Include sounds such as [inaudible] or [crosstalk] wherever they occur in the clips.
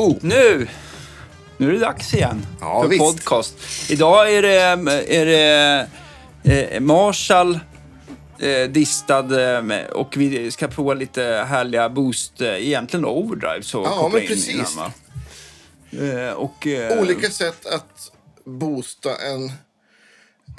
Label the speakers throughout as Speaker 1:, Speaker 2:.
Speaker 1: Tjoho!
Speaker 2: Nu! Nu är det dags igen
Speaker 1: Ja,
Speaker 2: för
Speaker 1: visst.
Speaker 2: podcast. Idag är det, är det eh, Marshall eh, distad eh, och vi ska prova lite härliga boost, eh, egentligen overdrive. Så
Speaker 1: Ja, men precis.
Speaker 2: innan? Eh, och,
Speaker 1: Olika sätt att boosta en,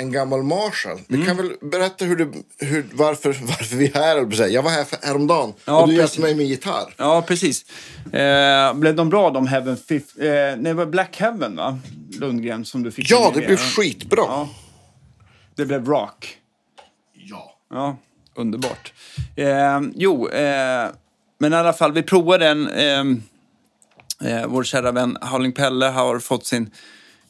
Speaker 1: en gammal Marshall. Vi
Speaker 2: Mm.
Speaker 1: kan väl berätta hur det, hur, varför, [laughs] varför vi är här. jag var här för, häromdagen
Speaker 2: Ja,
Speaker 1: och du hjälpte mig med gitarr.
Speaker 2: Ja, precis. Eh, blev de bra, de Heaven Fifth? Eh, nej, det var Black Heaven, va? Lundgren, som du fick
Speaker 1: Ja, det blev skitbra.
Speaker 2: Ja. Det blev rock.
Speaker 1: Ja.
Speaker 2: Ja, underbart. Eh, jo, eh, men i alla fall, vi provade den. Eh, eh, vår kära vän Harling Pelle har fått sin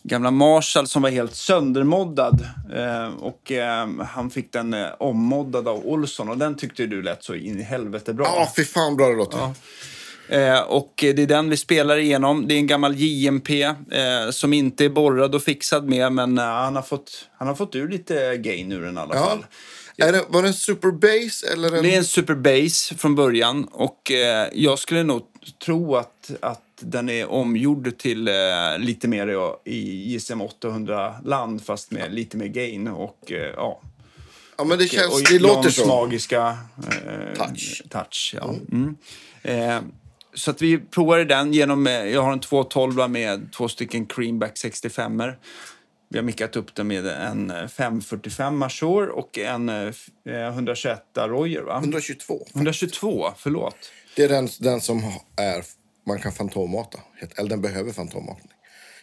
Speaker 2: gamla Marshall som var helt söndermoddad. Eh, och eh, han fick den eh, ommoddad av Olsson och den tyckte du lät så in i helvete bra.
Speaker 1: Ja, fy fan bra det låter.
Speaker 2: Eh, och det är den vi spelar igenom. Det är en gammal JMP eh, som inte är borrad och fixad med, men eh, han, har fått, han har fått ur lite gain ur den i alla
Speaker 1: Ja.
Speaker 2: fall.
Speaker 1: Är det, var det en super bass eller en...
Speaker 2: Det är en Super Bass från början och eh, jag skulle nog tro att, att den är omgjord till eh, lite mer i, JSM 800-land fast med lite mer gain och eh, ja.
Speaker 1: Ja, men det känns...
Speaker 2: och
Speaker 1: det låter så.
Speaker 2: magiska eh,
Speaker 1: Touch.
Speaker 2: touch ja. mm. Eh, så att vi provade den genom, eh, jag har en 212 med två stycken Creamback 65 er Vi har mickat upp den med en eh, 545 Major och en eh, f- eh, 121 Royer va?
Speaker 1: 122.
Speaker 2: 122, förlåt.
Speaker 1: Det är den, den som är, man kan fantommata. Eller den behöver fantommatning.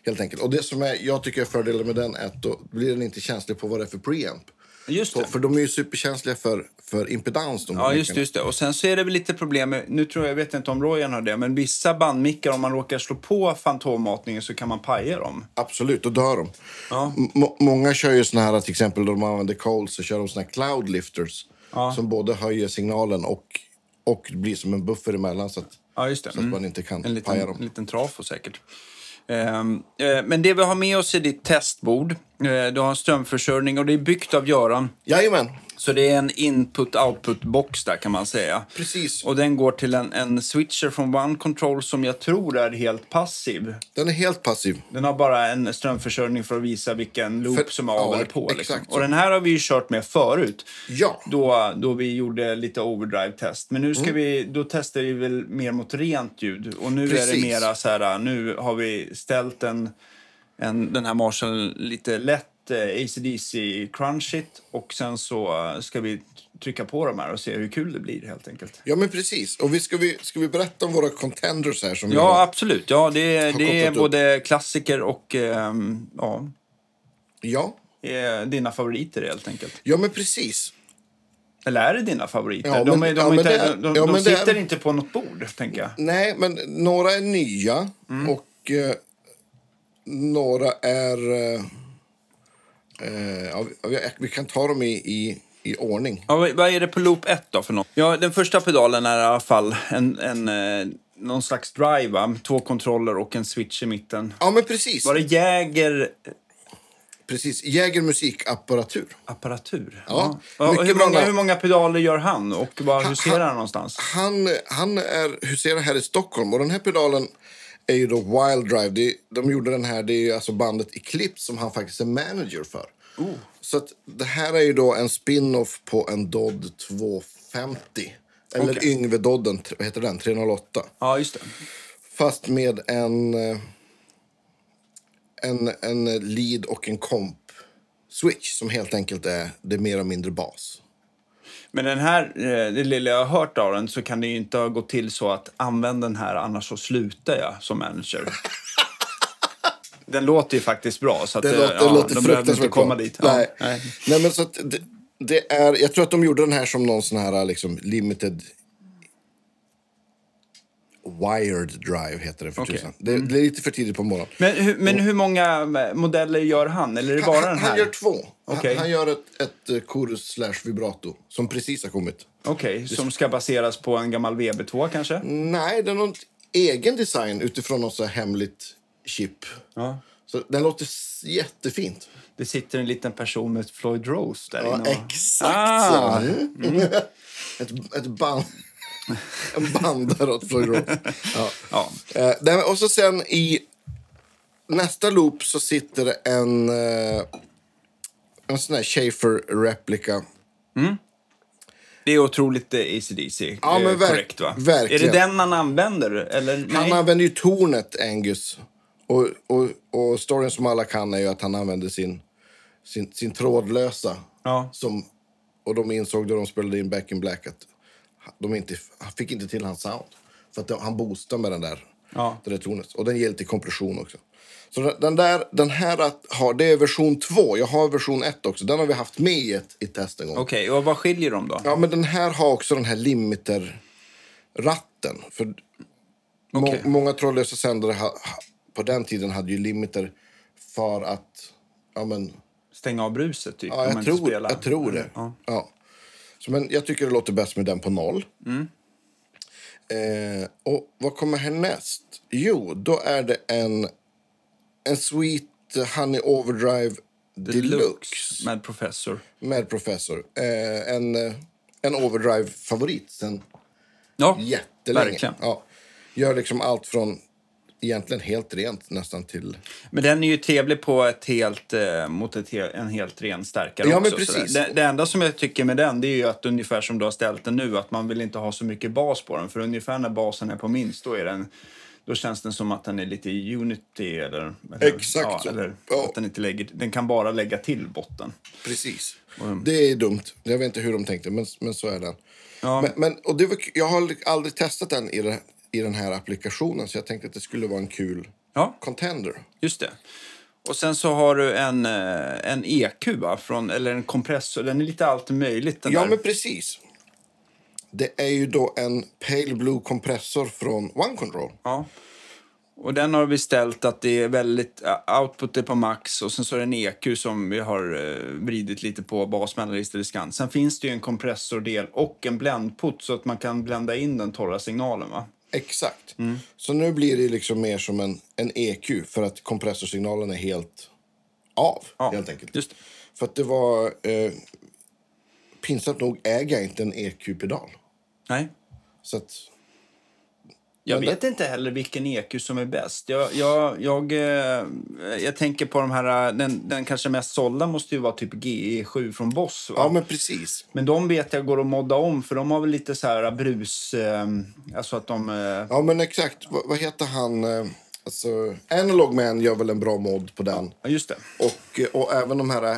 Speaker 1: Helt enkelt. Och det som är, jag tycker är fördelen med den är att då blir den inte känslig på vad det är för preamp.
Speaker 2: Just det.
Speaker 1: för de är ju superkänsliga för, för impedans. De
Speaker 2: Ja, just, just det. Och sen så är det väl lite problem med, nu tror jag, jag vet inte om Royan har det, men vissa bandmickar, om man råkar slå på fantommatningen så kan man paja dem.
Speaker 1: Absolut, då dör de.
Speaker 2: Ja.
Speaker 1: Många kör ju såna här, till exempel då de använder Coles så kör de såna här cloud lifters.
Speaker 2: Ja.
Speaker 1: Som både höjer signalen och, och blir som en buffer emellan så att,
Speaker 2: Ja, det.
Speaker 1: så att man inte kan
Speaker 2: En
Speaker 1: paja dem.
Speaker 2: en liten trafo säkert. Ehm, eh, men det vi har med oss är ditt testbord. Eh, du har en strömförsörjning och det är byggt av Göran.
Speaker 1: Jajamän,
Speaker 2: Så det är en input-output-box där kan man säga.
Speaker 1: precis.
Speaker 2: Och den går till en, en switcher från One Control som jag tror är helt passiv.
Speaker 1: Den är helt passiv.
Speaker 2: Den har bara en strömförsörjning för att visa vilken loop
Speaker 1: För-
Speaker 2: som är av
Speaker 1: ja,
Speaker 2: eller på. Liksom. Och den här har vi ju kört med förut.
Speaker 1: Ja.
Speaker 2: Då, då vi gjorde lite overdrive-test. Men nu
Speaker 1: Mm.
Speaker 2: ska vi, då testar vi väl mer mot rent ljud. Och nu är det
Speaker 1: Precis.
Speaker 2: mera så här, nu har vi ställt en, en, den här Marshall lite lätt eh, ACDC crunchigt. Och sen så eh, ska vi trycka på de här och se hur kul det blir helt enkelt.
Speaker 1: Ja, men precis. Och vi ska, vi, ska vi berätta om våra contenders här? Som
Speaker 2: Ja, absolut. Ja, det,
Speaker 1: Har
Speaker 2: det är
Speaker 1: kopplat upp.
Speaker 2: både klassiker och ehm, ja,
Speaker 1: ja.
Speaker 2: eh, dina favoriter helt enkelt.
Speaker 1: ja, men precis.
Speaker 2: Eller är det dina favoriter?
Speaker 1: Ja,
Speaker 2: de
Speaker 1: men-
Speaker 2: är, de,
Speaker 1: ja,
Speaker 2: inte,
Speaker 1: är-
Speaker 2: de, de,
Speaker 1: ja,
Speaker 2: de
Speaker 1: det är-
Speaker 2: sitter inte på något bord, tänker jag.
Speaker 1: Nej, men några är nya
Speaker 2: Mm.
Speaker 1: och eh, några är... Eh, eh, ja, vi, kan ta dem i, i, i ordning.
Speaker 2: Ja, vad är det på loop 1 då för något? Ja, den första pedalen är i alla fall en, en, eh, någon slags drive, va? Två kontroller och en switch i mitten.
Speaker 1: Ja, men precis.
Speaker 2: Var det Jäger
Speaker 1: precis. Jäger musikapparatur.
Speaker 2: apparatur?
Speaker 1: Ja, mycket
Speaker 2: hur, många, hur många pedaler gör han och var
Speaker 1: Han-
Speaker 2: huserar
Speaker 1: han-
Speaker 2: han någonstans?
Speaker 1: Han, han är, huserar här i Stockholm och den här pedalen är ju då Wild Drive. Det, de gjorde den här, det är ju alltså bandet Eclipse som han faktiskt är manager för.
Speaker 2: Oh.
Speaker 1: Så att det här är ju då en spin-off på en Dodd 250. Eller
Speaker 2: Okej.
Speaker 1: Yngve Dodden, vad heter den? 308.
Speaker 2: Ja, just det.
Speaker 1: Fast med en, eh, en, en lead och en komp switch som helt enkelt är det mer och mindre bas.
Speaker 2: Men den här, eh, det lilla jag har hört av den så kan det ju inte ha gått till så att använd den här annars så slutar jag som manager. [laughs] den låter ju faktiskt bra så att
Speaker 1: Det
Speaker 2: eh,
Speaker 1: låter,
Speaker 2: ja,
Speaker 1: låter
Speaker 2: de behöver inte komma
Speaker 1: bra.
Speaker 2: dit. Ja,
Speaker 1: Nej.
Speaker 2: nej.
Speaker 1: Nej. men så det, det är, jag tror att de gjorde den här som någon sån här liksom limited wired drive heter det för
Speaker 2: Okej.
Speaker 1: tusan. Det, det är lite för tidigt på morgonen.
Speaker 2: Men, hur, men hur många modeller gör han? Eller är det bara
Speaker 1: han,
Speaker 2: den här?
Speaker 1: han gör två.
Speaker 2: Okej.
Speaker 1: Han, han gör ett, ett eh, chorus slash vibrato som precis har kommit.
Speaker 2: Okej, som ska baseras på en gammal VB2 kanske?
Speaker 1: Nej, det är någon egen design utifrån något så hemligt chip.
Speaker 2: Ja.
Speaker 1: Så den låter jättefint.
Speaker 2: Det sitter en liten person med Floyd Rose där
Speaker 1: Ja,
Speaker 2: inne. och-
Speaker 1: exakt
Speaker 2: Ah,
Speaker 1: så. Mm. [laughs] ett, ett band. En bandare åt Floyd. Ja.
Speaker 2: Ja.
Speaker 1: Eh, och så sen i nästa loop så sitter det en, eh, en sån här Schaefer-replika.
Speaker 2: Det är otroligt eh, ACDC.
Speaker 1: Ja,
Speaker 2: eh,
Speaker 1: men verk-
Speaker 2: korrekt, va?
Speaker 1: verkligen.
Speaker 2: Är det den han använder? Eller? Nej.
Speaker 1: Han använder ju tornet Angus. Och, och, och storyn som alla kan är ju att han använde sin, sin, sin trådlösa.
Speaker 2: Ja.
Speaker 1: Som, och de insåg då de spelade in Back in Black att de inte, han fick inte till hans sound. För att det, han boostade med den där,
Speaker 2: Ja.
Speaker 1: det där tornet. Och den ger lite kompression också. Så den, där, den här att ha, det är version 2. Jag har version 1 också. Den har vi haft med i ett i test en gång.
Speaker 2: Okej, och vad skiljer de då?
Speaker 1: Ja, men den här har också den här limiter-ratten. För må,
Speaker 2: Okej.
Speaker 1: många trådlösa sändare ha, på den tiden hade ju limiter för att... Ja, men,
Speaker 2: Stänga av bruset, typ?
Speaker 1: ja, jag, tror, jag tror det.
Speaker 2: Ja.
Speaker 1: Ja. Så, men jag tycker det låter bäst med den på noll.
Speaker 2: Mm.
Speaker 1: Eh, och vad kommer härnäst? Jo, då är det en, en Sweet Honey Overdrive Deluxe.
Speaker 2: Med professor.
Speaker 1: med Professor. Eh, en, en Overdrive-favorit sen
Speaker 2: Ja,
Speaker 1: jättelänge.
Speaker 2: verkligen.
Speaker 1: Ja. Gör liksom allt från egentligen helt rent nästan till...
Speaker 2: Men den är ju trevlig på ett helt, eh, mot ett he en helt ren stärkare
Speaker 1: Ja, men
Speaker 2: också.
Speaker 1: precis.
Speaker 2: sådär. Det, det enda som jag tycker med den det är ju att ungefär som du har ställt den nu, att man vill inte ha så mycket bas på den. För ungefär när basen är på minst, då är den då känns den som att den är lite Unity eller, eller,
Speaker 1: Exakt
Speaker 2: ja,
Speaker 1: så.
Speaker 2: eller
Speaker 1: Ja.
Speaker 2: att den inte lägger, den kan bara lägga till botten.
Speaker 1: Precis.
Speaker 2: Mm.
Speaker 1: Det är dumt. Jag vet inte hur de tänkte, men, men så är den.
Speaker 2: Ja.
Speaker 1: Men, men, och det var, jag har aldrig testat den i, det, i den här applikationen, så jag tänkte att det skulle vara en kul
Speaker 2: Ja,
Speaker 1: contender.
Speaker 2: just det. Och sen så har du en, eh, en EQ, va? Från, eller en kompressor. Den är lite allt möjligt.
Speaker 1: Ja,
Speaker 2: där.
Speaker 1: men precis. Det är ju då en Pale Blue kompressor från One Control.
Speaker 2: Ja. Och den har vi ställt att det är väldigt, uh, output är på max och sen så är det en EQ som vi har uh, vridit lite på, bas, mellanregister, diskant. Sen finns det ju en kompressordel och en bländput så att man kan blända in den torra signalen va?
Speaker 1: Exakt.
Speaker 2: Mm.
Speaker 1: Så nu blir det liksom mer som en, en EQ för att kompressorsignalen är helt av.
Speaker 2: Ja,
Speaker 1: helt enkelt.
Speaker 2: Just.
Speaker 1: För att det var... Eh, pinsamt nog äger jag inte en EQ-pedal.
Speaker 2: Nej.
Speaker 1: Så att,
Speaker 2: Jag vet inte heller vilken EQ som är bäst. Jag, jag, jag, eh, jag tänker på de här, den, den kanske mest sålda måste ju vara typ GE7 från Boss. Va?
Speaker 1: ja, men precis.
Speaker 2: Men de vet jag går att modda om för de har väl lite så här brus, eh, alltså att de... Eh,
Speaker 1: Ja, men exakt. Vad, vad heter han? Eh, alltså, Analog Man gör väl en bra mod på den.
Speaker 2: ja, just det.
Speaker 1: Och, eh, och även de här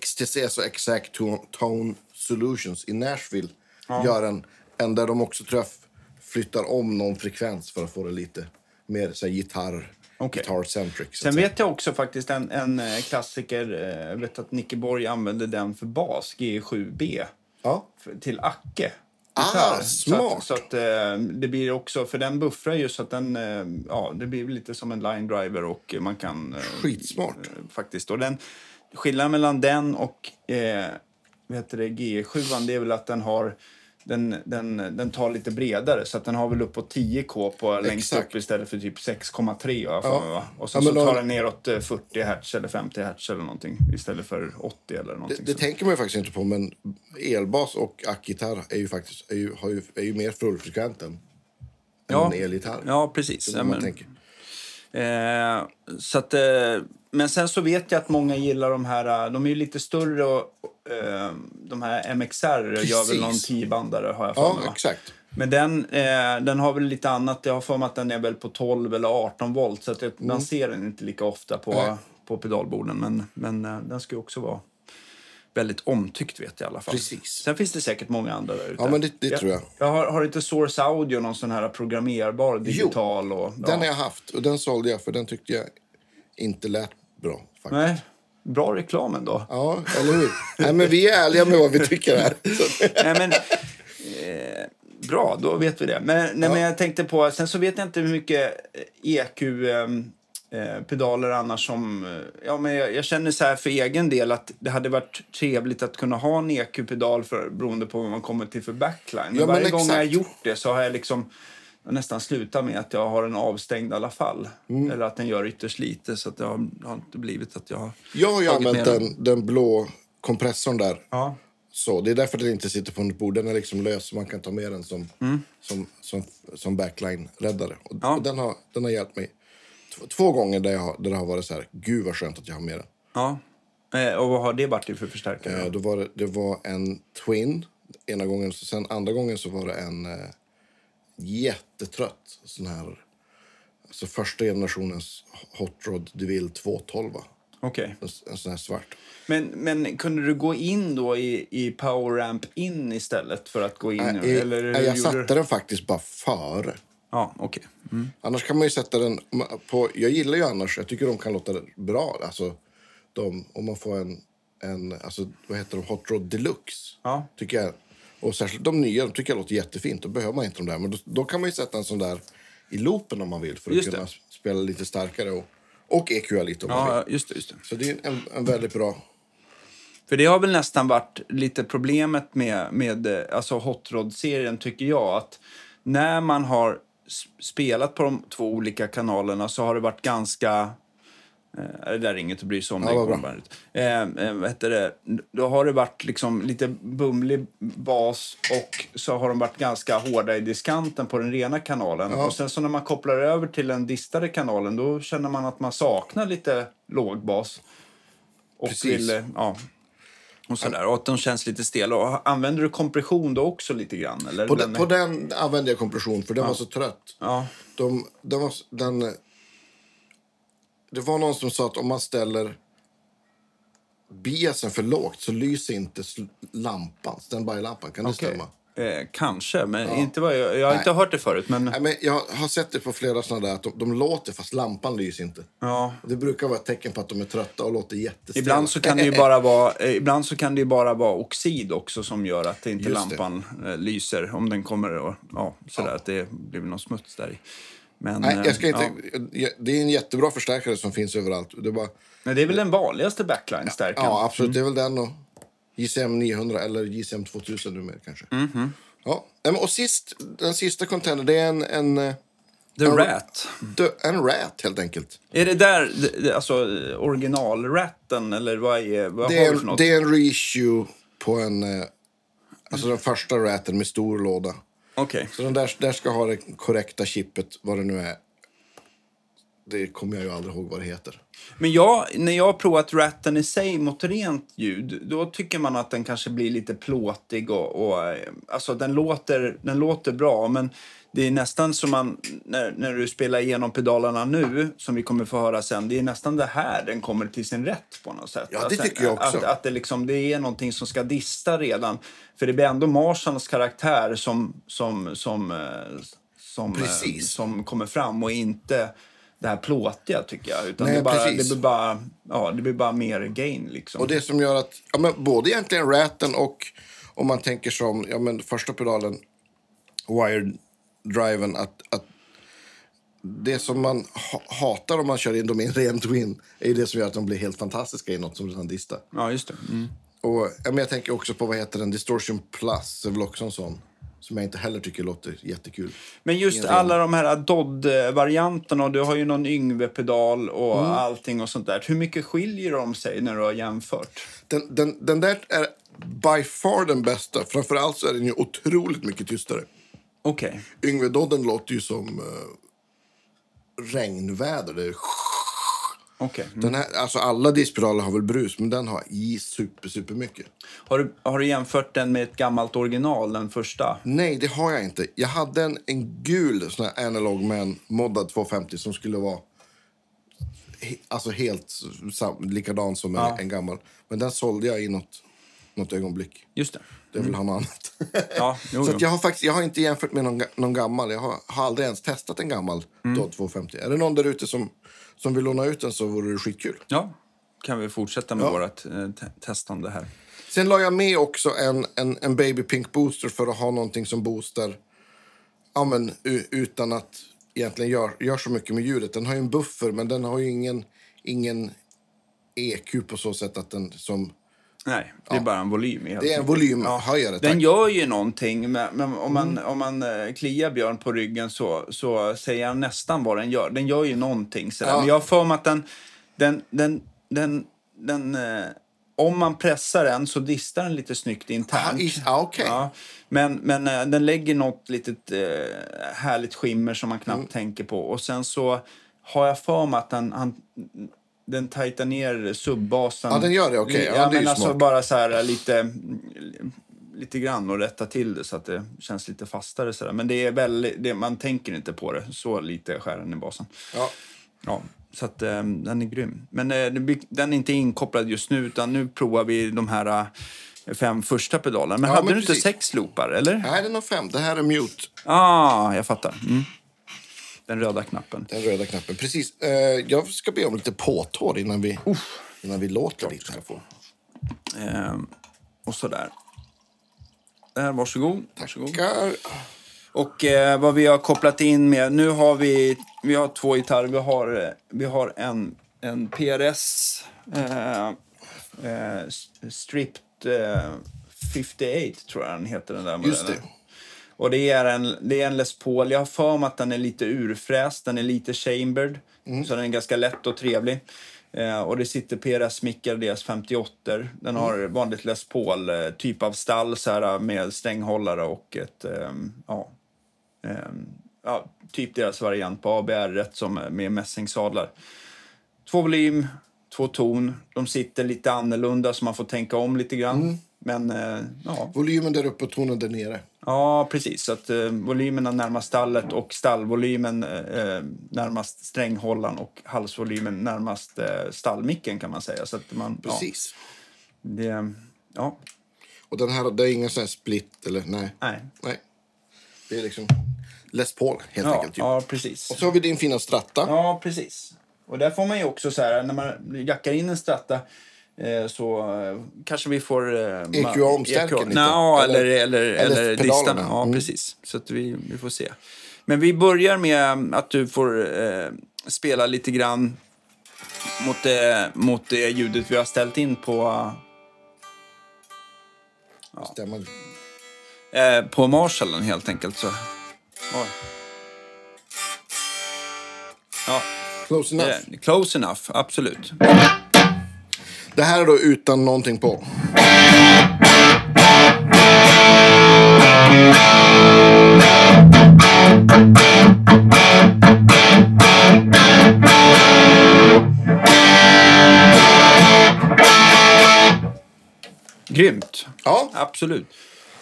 Speaker 1: XTC, så Exact To- Tone Solutions i Nashville gör en, en där de också f- flyttar om någon frekvens för att få det lite mer så här, gitarr,
Speaker 2: Okej.
Speaker 1: guitar-centric.
Speaker 2: Sen vet jag också faktiskt en, en eh, klassiker, eh, jag vet att Nicke Borg använde den för bas, G7B,
Speaker 1: Ja,
Speaker 2: till Acke.
Speaker 1: Ah, smart.
Speaker 2: Så att, så att eh, det blir också, för den buffrar ju så att den, eh, ja, det blir lite som en line driver och man kan... eh,
Speaker 1: skitsmart.
Speaker 2: eh, faktiskt. Och den, skillnaden mellan den och eh, vad heter det, G7 det är väl att den har den, den, den tar lite bredare, så att den har väl uppåt 10K på längst
Speaker 1: Exakt.
Speaker 2: upp istället för typ 6,3 har jag för
Speaker 1: Ja.
Speaker 2: mig? Och
Speaker 1: Ja,
Speaker 2: sen
Speaker 1: men
Speaker 2: så
Speaker 1: då-
Speaker 2: tar den neråt eh, 40 hertz eller 50 hertz eller någonting istället för 80 eller någonting.
Speaker 1: Det, det tänker man ju faktiskt inte på, men elbas och ackgitarr är ju faktiskt är ju, har ju, är ju mer fullfrekvent än
Speaker 2: Ja.
Speaker 1: en elgitarr.
Speaker 2: Ja, precis. Ja,
Speaker 1: man
Speaker 2: men-
Speaker 1: tänker.
Speaker 2: Eh, så att, eh, men sen så vet jag att många gillar de här, eh, de är ju lite större och eh, de här MXR gör
Speaker 1: Precis.
Speaker 2: väl någon 10-bandare har jag för
Speaker 1: Ja,
Speaker 2: mig. va?
Speaker 1: exakt.
Speaker 2: Men den, eh, den har väl lite annat, jag har för mig att den är väl på 12 eller 18 volt så att man ser den inte lika ofta på,
Speaker 1: Mm. Nej.
Speaker 2: på pedalborden. Men, men eh, den ska ju också vara väldigt omtyckt vet jag i alla fall.
Speaker 1: Precis.
Speaker 2: Sen finns det säkert många andra där ute.
Speaker 1: Ja, men det- det tror jag.
Speaker 2: Jag har, har inte Source Audio någon sån här programmerbar digital? och, ja.
Speaker 1: Den har jag haft och den sålde jag för den tyckte jag inte lät bra. Faktiskt.
Speaker 2: Nej, bra reklam ändå.
Speaker 1: Ja, eller hur? Nej, men vi är ärliga med vad vi tycker här. [laughs]
Speaker 2: Nej, men, eh, bra, då vet vi det. Men, nej, men jag tänkte på, sen så vet jag inte hur mycket EQ eh, eh, pedaler annars som... Eh, ja, men jag, jag känner så här för egen del att det hade varit trevligt att kunna ha en EQ-pedal för, beroende på vad man kommer till för backline. Men
Speaker 1: Ja, men
Speaker 2: varje gång jag har
Speaker 1: exakt.
Speaker 2: gjort det så har jag liksom jag nästan slutat med att jag har den avstängd i alla fall.
Speaker 1: Mm.
Speaker 2: Eller att den gör ytterst lite så att det har, har inte blivit att jag har...
Speaker 1: jag har ju använt den, den blå kompressorn där.
Speaker 2: Ja.
Speaker 1: så. Det är därför den inte sitter på något bord. Den är liksom lös så man kan ta med den som, som, som, som backline-räddare. Och,
Speaker 2: Mm. Ja.
Speaker 1: och den, har, den har hjälpt mig två, gånger där, jag där det har varit så här, gud vad skönt att jag har med den.
Speaker 2: Ja. Eh, och vad har det varit för förstärkare?
Speaker 1: Eh, då var det, det var en Twin ena gången. Så sen andra gången så var det en eh, jättetrött sån här... Alltså första generationens Hot Rod DeVille 212. va?
Speaker 2: Okej.
Speaker 1: En, en sån här svart.
Speaker 2: Men, men kunde du gå in då i, i Power Ramp in istället för att gå in?
Speaker 1: Nej,
Speaker 2: eller
Speaker 1: nej, jag satte den faktiskt bara före.
Speaker 2: Ja, okej. Mm.
Speaker 1: Annars kan man ju sätta den på... Jag gillar ju annars, jag tycker de kan låta bra. Alltså, de, om man får en, en alltså, vad heter de, Hot Rod Deluxe.
Speaker 2: Ja.
Speaker 1: Tycker jag. Och särskilt de nya, de tycker jag låter jättefint. Då behöver man inte de där. Men då, då kan man ju sätta en sån där i loopen om man vill. För att
Speaker 2: Just
Speaker 1: kunna
Speaker 2: det.
Speaker 1: spela lite starkare och, och EQa lite om man vill.
Speaker 2: Ja, just det. Just det.
Speaker 1: Så det är en, en väldigt bra...
Speaker 2: För det har väl nästan varit lite problemet med, med eh, alltså Hot Rod-serien, tycker jag. Att när man har spelat på de två olika kanalerna så har det varit ganska... Eh, det där är inget att bry sig om.
Speaker 1: Ja,
Speaker 2: det
Speaker 1: vad
Speaker 2: kommer. Eh, eh, vad heter det? Då har det varit liksom lite bumlig bas och så har de varit ganska hårda i diskanten på den rena kanalen. Och sen så när man kopplar över till den distade kanalen då känner man att man saknar lite lågbas. Och
Speaker 1: Precis.
Speaker 2: vill, eh, ja, och sådär. Och att de känns lite stela. Och använder du kompression då också lite grann? Eller?
Speaker 1: På den, på den använde jag kompression för den var så trött.
Speaker 2: Ja,
Speaker 1: De, den var, den, det var någon som sa att om man ställer biasen för lågt så lyser inte lampan, standby-lampan. Kan det
Speaker 2: okej.
Speaker 1: stämma?
Speaker 2: Eh, kanske, men inte vad jag, jag har inte hört det förut. Men,
Speaker 1: Nej, men jag har sett det på flera sådana där att de, de låter fast lampan lyser inte.
Speaker 2: ja.
Speaker 1: Det brukar vara ett tecken på att de är trötta och låter jättestela.
Speaker 2: Ibland så kan det ju [laughs] bara vara, eh, ibland så kan det ju bara vara oxid också som gör att det inte
Speaker 1: Just det.
Speaker 2: lampan eh, lyser. Om den kommer och, ja, sådär, att det blir någon smuts där i. Men,
Speaker 1: Nej, jag ska
Speaker 2: eh,
Speaker 1: inte,
Speaker 2: ja.
Speaker 1: Det är en jättebra förstärkare som finns överallt. Det är bara,
Speaker 2: Men det är väl den vanligaste backline-stärkan?
Speaker 1: ja, absolut. Det är väl den och JCM 900 eller JCM 2000 numera kanske.
Speaker 2: Mhm.
Speaker 1: Ja. Nej, men Och sist, den sista containern, det är en, en, eh,
Speaker 2: The
Speaker 1: Ja.
Speaker 2: Rat.
Speaker 1: dö, en rat helt enkelt.
Speaker 2: Är det där, alltså originalratten eller vad, är, vad
Speaker 1: Det
Speaker 2: har
Speaker 1: är,
Speaker 2: du för
Speaker 1: en,
Speaker 2: något?
Speaker 1: det är en reissue på en... eh, Alltså den första raten med stor låda.
Speaker 2: Okej.
Speaker 1: Så den där, där ska ha det korrekta chippet, vad det nu är. Det kommer jag ju aldrig ihåg vad det heter.
Speaker 2: Men jag, när jag har provat ratten i sig mot rent ljud, då tycker man att den kanske blir lite plåtig och, och eh, alltså den låter, den låter bra, men det är nästan som man, när, när du spelar igenom pedalerna nu, som vi kommer få höra sen, det är nästan det här den kommer till sin rätt på något sätt.
Speaker 1: Ja, det
Speaker 2: Alltså,
Speaker 1: tycker jag också.
Speaker 2: Att, att det, liksom, det är någonting som ska dista redan. För det blir ändå Marshalls karaktär som, som, som, eh, som, eh,
Speaker 1: Precis.
Speaker 2: som kommer fram och inte det här plåtiga tycker jag. Utan
Speaker 1: Nej,
Speaker 2: det, bara, det, blir bara, ja, det blir bara mer gain liksom.
Speaker 1: Och det som gör att, ja, men både egentligen raten och om man tänker som, ja men första pedalen, wired driven, att, att det som man ha, hatar om man kör in dem i en ren twin är ju det som gör att de blir helt fantastiska i något som redan distar.
Speaker 2: Ja, just det. Mm.
Speaker 1: Och ja, men jag tänker också på, vad heter den, Distortion Plus, är väl också en sån. Som jag inte heller tycker låter jättekul.
Speaker 2: Men just
Speaker 1: ren.
Speaker 2: alla de här Dodd-varianterna, och du har ju någon Yngve-pedal och
Speaker 1: Mm.
Speaker 2: allting och sånt där. Hur mycket skiljer de sig när du har jämfört?
Speaker 1: Den, den, den där är by far den bästa. Framförallt så är den ju otroligt mycket tystare.
Speaker 2: Okej.
Speaker 1: Yngve Dodden låter ju som eh, regnväder. Det är
Speaker 2: okej. Mm.
Speaker 1: Den här, alltså alla diskpedaler har väl brus, men den har i super, super mycket.
Speaker 2: Har, du, har du jämfört den med ett gammalt original, den första?
Speaker 1: Nej, det har jag inte. Jag hade en, en gul sån här analog man moddad 250 som skulle vara he, alltså helt sam, likadan som en,
Speaker 2: Ja.
Speaker 1: en gammal. Men den sålde jag i något, något ögonblick.
Speaker 2: Just det.
Speaker 1: Det vill ha något annat.
Speaker 2: Ja, jo, [laughs]
Speaker 1: Så jag har faktiskt jag har inte jämfört med någon, någon gammal. Jag har, har aldrig ens testat en gammal
Speaker 2: Mm.
Speaker 1: Dodd 250. Är det någon där ute som, som vill låna ut den så vore det skitkul.
Speaker 2: Ja, kan vi fortsätta med
Speaker 1: Ja.
Speaker 2: vårt eh, te- testande här.
Speaker 1: Sen la jag med också en, en, en Baby Pink Booster för att ha någonting som boostar ja, men, utan att egentligen gör, gör så mycket med ljudet. Den har ju en buffer, men den har ju ingen, ingen EQ på så sätt att den som...
Speaker 2: Nej, det är bara en volym.
Speaker 1: Det är en volymhöjare.
Speaker 2: Den
Speaker 1: tack.
Speaker 2: gör ju någonting, men, om man,
Speaker 1: Mm.
Speaker 2: om man eh, kliar Björn på ryggen så, så säger han nästan vad den gör. Den gör ju någonting. Sådär.
Speaker 1: Ja.
Speaker 2: Men jag har för mig att den, den, den, den, den, eh, om man pressar den så distar den lite snyggt internt.
Speaker 1: ah, okej.
Speaker 2: Ja, men men eh, den lägger något litet eh, härligt skimmer som man knappt
Speaker 1: Mm.
Speaker 2: tänker på. Och sen så har jag för mig att han, han, den tajtar ner subbasen.
Speaker 1: Ja, den gör det, okej.
Speaker 2: Li-
Speaker 1: Ja,
Speaker 2: Ja,
Speaker 1: det är
Speaker 2: men alltså
Speaker 1: smart.
Speaker 2: bara så här lite, lite grann och rätta till det så att det känns lite fastare. Så där. Men det är väldigt, det, man tänker inte på det. Så lite skär den i basen.
Speaker 1: Ja.
Speaker 2: Ja, så att eh, den är grym. Men det blir- den är inte inkopplad just nu, utan nu provar vi de här eh, fem första pedalerna. Men
Speaker 1: Ja,
Speaker 2: hade
Speaker 1: men
Speaker 2: du inte
Speaker 1: precis.
Speaker 2: sex loopar, eller?
Speaker 1: Nej, den har fem. Det här är mute.
Speaker 2: ah, jag fattar. Mm. Den röda knappen.
Speaker 1: Den röda knappen. Precis. Eh, jag ska be om lite påtår innan vi, innan vi låter lite. Här.
Speaker 2: Eh, och sådär. Där, varsågod. varsågod.
Speaker 1: Tackar.
Speaker 2: Och eh, vad vi har kopplat in med, nu har vi, vi har två gitarrer. Vi har, eh, vi har en, en PRS eh, eh, Stripped eh, 58 tror jag den heter den där
Speaker 1: Just det.
Speaker 2: Och det är, en, det är en Les Paul. Jag har för mig att den är lite urfräst, den är lite chambered.
Speaker 1: Mm.
Speaker 2: Så den är ganska lätt och trevlig. Eh, och det sitter PRS-mickar, deras 58 Den
Speaker 1: Mm.
Speaker 2: har vanligt Les Paul, eh, typ av stall så här, med stänghållare och ett, ehm, ja, ehm, ja, typ deras variant på ABR som med mässingsadlar. Två volym, två ton. De sitter lite annorlunda så man får tänka om lite grann.
Speaker 1: Mm.
Speaker 2: Men eh, ja,
Speaker 1: Volymen där uppe och tonen där nere.
Speaker 2: Ja, precis. Så att, eh, volymerna närmast stallet och stallvolymen eh, närmast stränghållaren och halsvolymen närmast eh, stallmicken kan man säga. Så att man,
Speaker 1: Precis.
Speaker 2: Ja, det, ja,
Speaker 1: Och den här, det är ingen sån här split eller nej.
Speaker 2: nej.
Speaker 1: Nej. Det är liksom Les Paul helt
Speaker 2: Ja,
Speaker 1: enkelt. Ju.
Speaker 2: ja, precis.
Speaker 1: Och så har vi din fina stratta.
Speaker 2: Ja, precis. Och där får man ju också så här, när man jackar in en stratta eh, så eh, kanske vi får... Eh,
Speaker 1: EQ omstärken lite.
Speaker 2: Nå, eller,
Speaker 1: Eller-
Speaker 2: eller, eller,
Speaker 1: pedalerna.
Speaker 2: Ja,
Speaker 1: Mm.
Speaker 2: precis. Så att vi, vi får se. Men vi börjar med att du får eh, spela lite grann mot det, mot det ljudet vi har ställt in på,
Speaker 1: Stämmer.
Speaker 2: eh, på Marshallen helt enkelt. Så. Oj. Ja,
Speaker 1: Close enough.
Speaker 2: eh, close enough, absolut.
Speaker 1: Det här är då utan någonting på.
Speaker 2: Grymt.
Speaker 1: Ja,
Speaker 2: Absolut.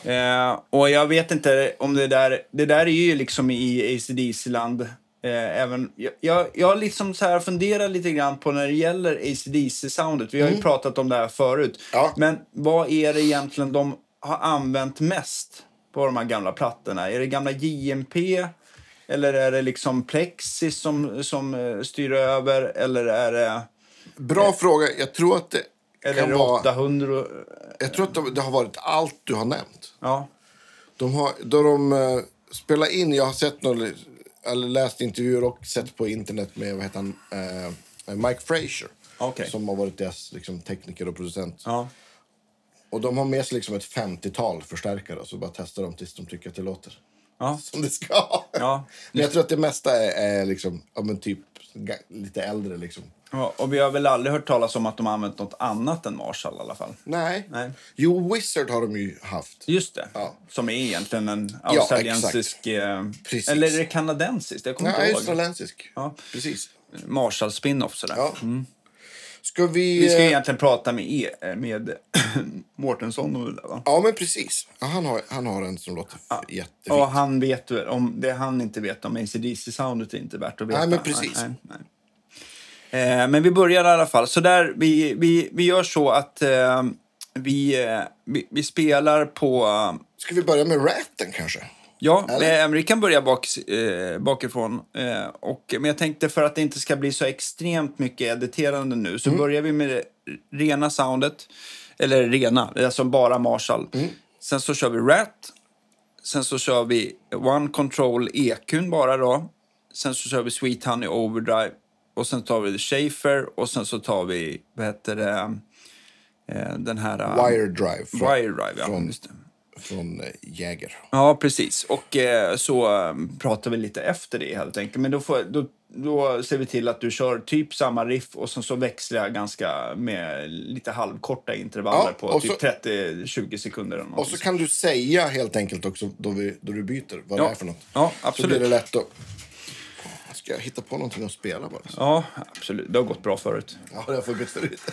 Speaker 2: Eh, och jag vet inte om det där... Det där är ju liksom i ACDC-land. Eh, även, jag, jag, jag liksom så här funderar lite grann på när det gäller ACDC-soundet. Vi har ju pratat om det här förut.
Speaker 1: Ja.
Speaker 2: Men vad är det egentligen de har använt mest på de här gamla plattorna? Är det gamla JMP? Eller är det liksom Plexis som, som eh, styr över? Eller är det,
Speaker 1: bra fråga. Jag tror att det
Speaker 2: eller
Speaker 1: kan
Speaker 2: det
Speaker 1: vara...
Speaker 2: 800?
Speaker 1: Jag tror att det- det har varit allt du har nämnt.
Speaker 2: Ja.
Speaker 1: De har, då de uh, spelar in, jag har sett någon, eller läst intervjuer och sett på internet med vad heter han, eh, Mike Frazier.
Speaker 2: Okej.
Speaker 1: Som har varit deras liksom, tekniker och producent.
Speaker 2: Ja.
Speaker 1: Och de har med sig liksom ett 50-tal förstärkare och så bara testar de tills de tycker att det låter
Speaker 2: Ja.
Speaker 1: som det ska.
Speaker 2: Ja. [laughs]
Speaker 1: Men jag tror att det mesta är, är liksom, ja, men typ lite äldre liksom.
Speaker 2: Ja, och vi har väl aldrig hört talas om att de har använt något annat än Marshall i alla fall.
Speaker 1: Nej.
Speaker 2: Nej.
Speaker 1: Jo, Wizard har de ju haft.
Speaker 2: Just det.
Speaker 1: Ja.
Speaker 2: Som är egentligen en
Speaker 1: Ja,
Speaker 2: australiensisk... eh,
Speaker 1: Precis.
Speaker 2: eller är det kanadensiskt? Jag kommer
Speaker 1: Nej,
Speaker 2: inte
Speaker 1: australiensisk.
Speaker 2: Ja.
Speaker 1: Precis.
Speaker 2: Marshall spin-off sådär.
Speaker 1: Ja. Ska vi...
Speaker 2: Vi ska
Speaker 1: eh,
Speaker 2: egentligen prata med, e, med [clears throat] Mårtensson och det va?
Speaker 1: Ja, men precis. Ja, han, har, han har en som låter ja. jättefint.
Speaker 2: Och han vet om det han inte vet om ACDC-soundet är inte värt att veta.
Speaker 1: Nej, men precis.
Speaker 2: Nej, nej, nej. Eh, men vi börjar i alla fall. Så där, vi, vi, vi gör så att eh, vi, eh, vi, vi spelar på... eh,
Speaker 1: Ska vi börja med ratten kanske?
Speaker 2: Ja,
Speaker 1: Eller?
Speaker 2: eh, vi kan börja bak, eh, bakifrån. Eh, och, men jag tänkte för att det inte ska bli så extremt mycket editerande nu så börjar vi med det rena soundet. Eller rena, alltså bara Marshall. Sen så kör vi Rat. Sen så kör vi One Control EQn bara då. Sen så kör vi Sweet Honey Overdrive. Och sen tar vi Schaefer och sen så tar vi, vad heter det, eh, den här... eh,
Speaker 1: Wire Drive. Från,
Speaker 2: Wire Drive, ja.
Speaker 1: från- från eh, Jäger.
Speaker 2: Ja, precis. Och så pratar vi lite efter det helt enkelt. Men då, får, då, då ser vi till att du kör typ samma riff och sen så växlar jag ganska med lite halvkorta intervaller
Speaker 1: Ja,
Speaker 2: på typ
Speaker 1: så-
Speaker 2: 30-20 sekunder. Eller.
Speaker 1: Och så kan du säga helt enkelt också då, vi, då du byter vad
Speaker 2: Ja.
Speaker 1: det är för något.
Speaker 2: Ja,
Speaker 1: Så
Speaker 2: absolut.
Speaker 1: blir det lätt att... Ska jag hitta på någonting att spela bara?
Speaker 2: Ja, absolut. Det har gått bra förut.
Speaker 1: Ja, det har funkat förut. [laughs]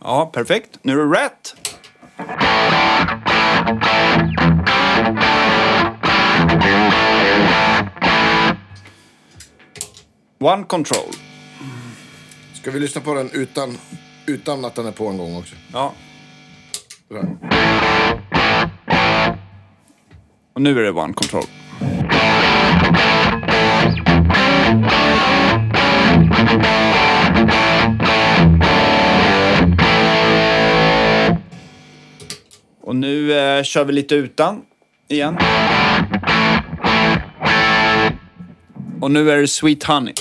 Speaker 2: Ja, perfekt. Nu är det rätt. One control.
Speaker 1: Ska vi lyssna på den utan, utan att den är på en gång också?
Speaker 2: Ja. Och nu är det one control. Och nu eh, kör vi lite utan igen. Och nu är det Sweet Honey.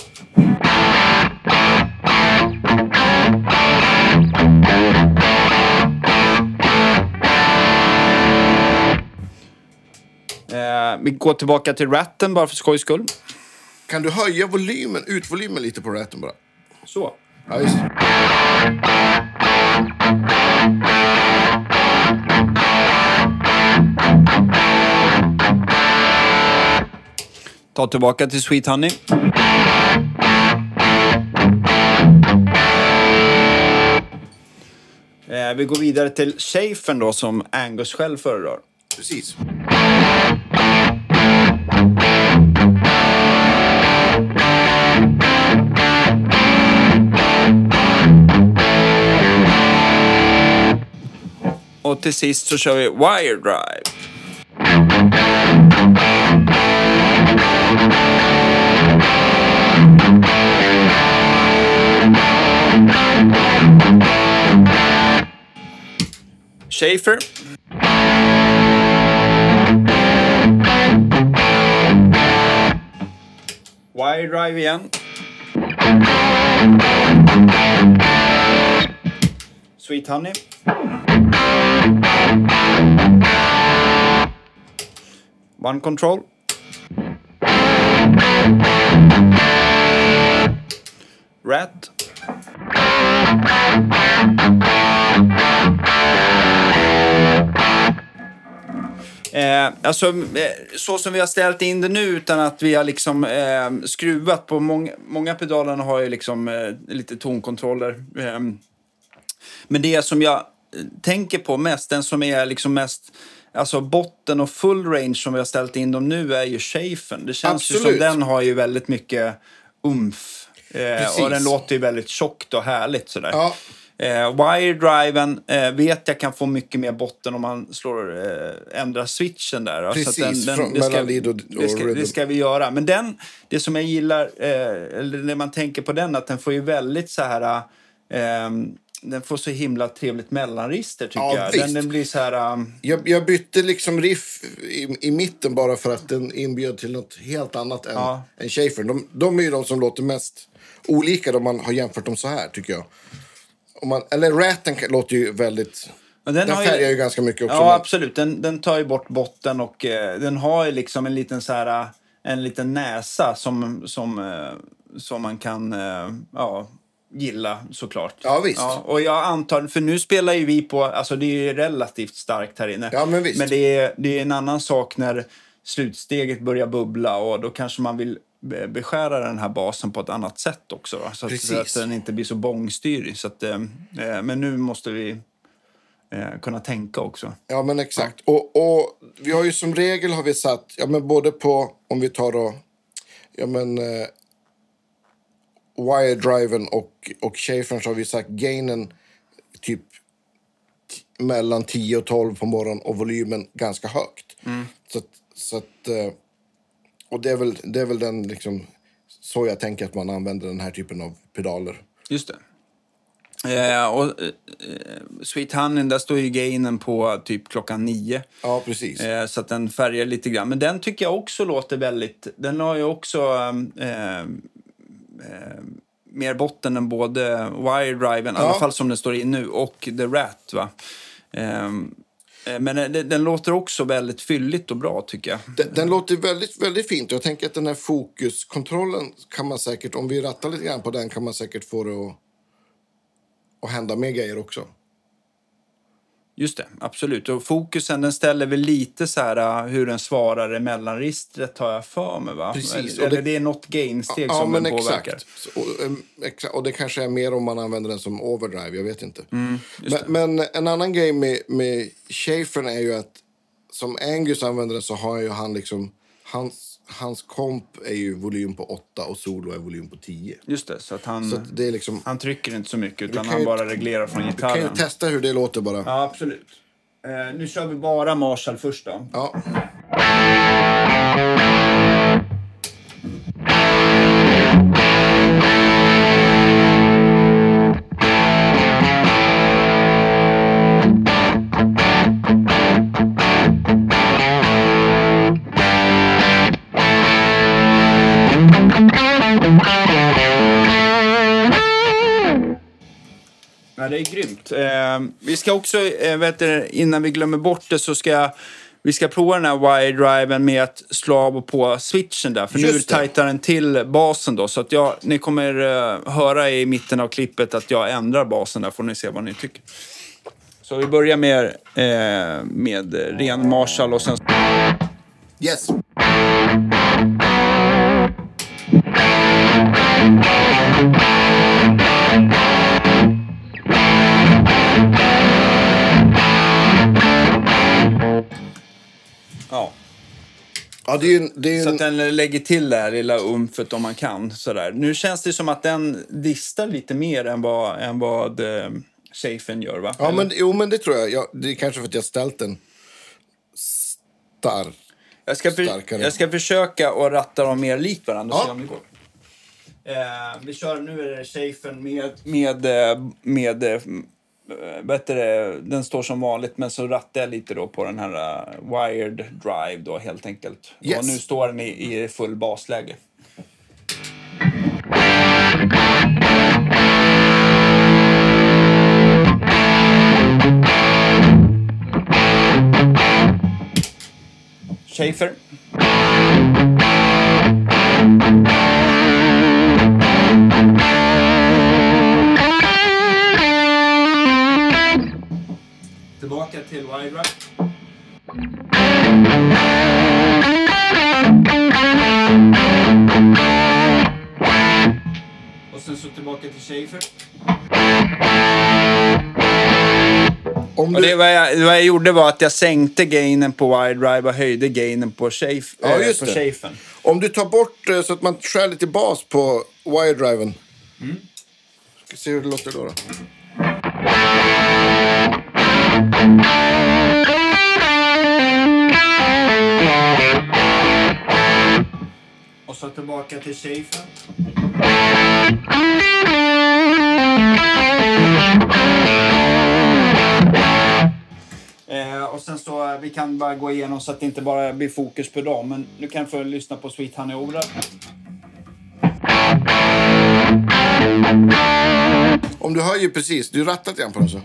Speaker 2: Vi går tillbaka till ratten bara för skojs skull.
Speaker 1: Kan du höja volymen, utvolymen lite på ratten bara?
Speaker 2: Så.
Speaker 1: Ja, visst.
Speaker 2: Ta tillbaka till Sweet Honey. Eh, vi går vidare till Schafern då som Angus själv föredrar.
Speaker 1: Precis.
Speaker 2: Och till sist så kör vi Wire Drive. Schaefer. Wire Drive igen. Sweet Honey. One control. Rat. Eh, alltså, eh, så som vi har ställt in det nu utan att vi har liksom eh, skruvat på många, många pedalerna har ju liksom eh, lite tonkontroller. Eh, men det som jag eh, tänker på mest, den som är liksom mest Alltså botten och full range som vi har ställt in dem nu är ju Schafern. Det känns ju som
Speaker 1: Absolut.
Speaker 2: den har ju väldigt mycket umf. Eh, och den låter ju väldigt tjockt och härligt sådär.
Speaker 1: Ja.
Speaker 2: Eh, wire-driven eh, vet jag kan få mycket mer botten om man slår, eh, ändrar switchen där. då. Så
Speaker 1: Precis, från
Speaker 2: det, ska,
Speaker 1: mellan lead och-
Speaker 2: det, ska,
Speaker 1: och
Speaker 2: det ska vi göra. Men den, det som jag gillar, eh, eller när man tänker på den, att den får ju väldigt så här... Eh, den får så himla trevligt mellanregister tycker
Speaker 1: Ja,
Speaker 2: jag. Den, den blir så här... Um,
Speaker 1: Jag, jag bytte liksom riff i, i mitten bara för att den inbjöd till något helt annat än,
Speaker 2: Ja.
Speaker 1: än Schaefer. De, de är ju de som låter mest olika om man har jämfört dem så här, tycker jag. Man, eller kan- låter ju väldigt...
Speaker 2: men
Speaker 1: Den,
Speaker 2: har
Speaker 1: färgar ju ganska mycket också.
Speaker 2: Ja,
Speaker 1: men-
Speaker 2: absolut. Den, den tar ju bort botten och eh, den har ju liksom en liten så här, eh, en liten näsa som, som, eh, som man kan eh, ja, gilla såklart.
Speaker 1: Ja, visst.
Speaker 2: och jag antar, för nu spelar ju vi på, alltså det är ju relativt starkt här inne.
Speaker 1: Ja, men visst.
Speaker 2: det är, det är en annan sak när slutsteget börjar bubbla och då kanske man vill beskära den här basen på ett annat sätt också. Då, så, att, så att den inte blir så bångstyrig. Så att, eh, eh, men nu måste vi eh, kunna tänka också.
Speaker 1: Ja, men exakt. Och, och vi har ju som regel har vi satt, ja men både på, om vi tar då, ja men eh, wire-driven och, och Schafern så har vi sagt gainen typ mellan 10 och 12 på morgonen och volymen ganska högt. Så, att- så att, eh, och det är väl, det är väl den liksom, så jag tänker att man använder den här typen av pedaler.
Speaker 2: Just det. Eh, och eh, eh, Sweet Honey, där står ju gainen på typ klockan nio.
Speaker 1: Ja, precis.
Speaker 2: Eh, så att den färgar lite grann. Men den tycker jag också låter väldigt... Den har ju också... ehm, ehm, mer botten än både Wiredriven, i alla fall som den står in nu, och The Rat. Va? Eh, Eh, men eh, den, den låter också väldigt fylligt och bra tycker jag.
Speaker 1: Den, den låter väldigt, väldigt fint. Jag tänker att den här fokuskontrollen kan man säkert, om vi rattar lite grann på den, kan man säkert få det att, att hända mer grejer också.
Speaker 2: Just det, absolut. Och fokusen den ställer väl lite så här uh, hur den svarar i mellanregistret har jag för mig va?
Speaker 1: Precis,
Speaker 2: Eller,
Speaker 1: det-
Speaker 2: det är något gainsteg
Speaker 1: Ja,
Speaker 2: som
Speaker 1: men
Speaker 2: den påverkar.
Speaker 1: exakt. Och, em, exa- och det kanske är mer om man använder den som overdrive, jag vet inte.
Speaker 2: Mm,
Speaker 1: men, men en annan grej med, med Schafern är ju att som Angus använder den så har ju han liksom, hans, hans komp är ju volym på 8 och solo är volym på 10.
Speaker 2: Just det, så att han,
Speaker 1: Så att det är liksom,
Speaker 2: han trycker inte så mycket utan han
Speaker 1: ju-
Speaker 2: bara reglerar från
Speaker 1: kan ju
Speaker 2: gitarren.
Speaker 1: testa hur det låter bara.
Speaker 2: Ja, absolut. Eh, nu kör vi bara Marshall först då.
Speaker 1: Ja.
Speaker 2: Är grymt. Eh, vi ska också, eh, vet du, innan vi glömmer bort det, så ska jag, vi ska prova den här wire-driven med att slå av och på switchen där. För nu
Speaker 1: Just det.
Speaker 2: tajtar den till basen då. Så att jag, ni kommer eh, höra i mitten av klippet att jag ändrar basen där. Får ni se vad ni tycker. Så vi börjar med, eh, med ren Marshall och sen...
Speaker 1: Yes.
Speaker 2: Ja,
Speaker 1: det är ju, det är ju
Speaker 2: Så
Speaker 1: en,
Speaker 2: att den lägger till det här lilla umfet om man kan. Sådär. Nu känns det som att den distar lite mer än vad, än vad eh, Chafin gör va?
Speaker 1: Ja, men, jo, men det tror jag. jag. Det är kanske för att jag ställt den stark.
Speaker 2: jag, ska för, jag ska försöka att ratta dem mer likt varandra
Speaker 1: Ja.
Speaker 2: se om det går. Eh, vi kör, nu är det Chafin med, med, eh, med eh, heter det, den står som vanligt men så rattar jag lite då på den här eh, wired drive då helt enkelt.
Speaker 1: Yes.
Speaker 2: Och nu står den i, i full basläge. Schaefer. Tillbaka till wide right. Och sen så tillbaka till Schaefer.
Speaker 1: Om
Speaker 2: Och
Speaker 1: du,
Speaker 2: det vad jag, vad jag gjorde var att jag sänkte gainen på wide drive och höjde gainen på Schaefer.
Speaker 1: Ja,
Speaker 2: på. Schaefen.
Speaker 1: om du tar bort eh, så att man skär lite bas på wire-driven.
Speaker 2: Mm.
Speaker 1: Ska se hur det låter då. då.
Speaker 2: Och så tillbaka till Schaefer. Eh, och sen så, eh, vi kan bara gå igenom så att det inte bara blir fokus på dem. Men nu kan jag få lyssna på Sweet Honey Ola.
Speaker 1: Om du hör ju precis, du rattat igen på den så.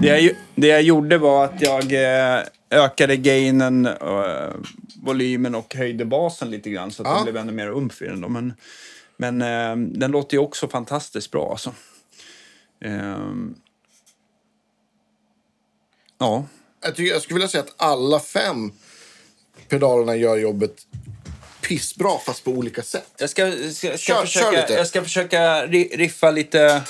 Speaker 2: Det jag, det jag gjorde var att jag eh, ökade gainen, eh, volymen och höjde basen lite grann så att
Speaker 1: Ja.
Speaker 2: det blev ännu mer umf i den. Då. Men, men eh, den låter ju också fantastiskt bra alltså. Ehm. ja.
Speaker 1: Jag, tycker, jag skulle vilja säga att alla fem pedalerna gör jobbet pissbra fast på olika sätt.
Speaker 2: Jag ska, ska, ska,
Speaker 1: Kör- kör
Speaker 2: försöka,
Speaker 1: lite.
Speaker 2: jag ska försöka ri- riffa lite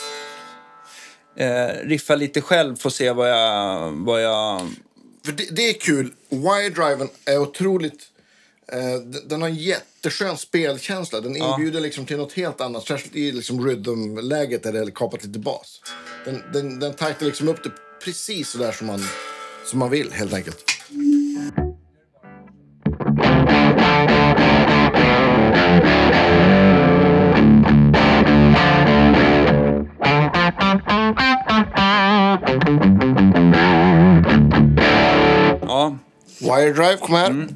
Speaker 2: eh, riffa lite själv för att se vad jag, vad jag...
Speaker 1: För det, det är kul. Wire-driven är otroligt... Eh, den har en jätteskön spelkänsla. Den inbjuder liksom till något helt annat. Särskilt i liksom rhythm-läget där det är kapat lite bas. Den, den, den tajtar liksom upp det precis så där som man, som man vill helt enkelt. Ja. Wire Drive, kom här.
Speaker 2: Mm.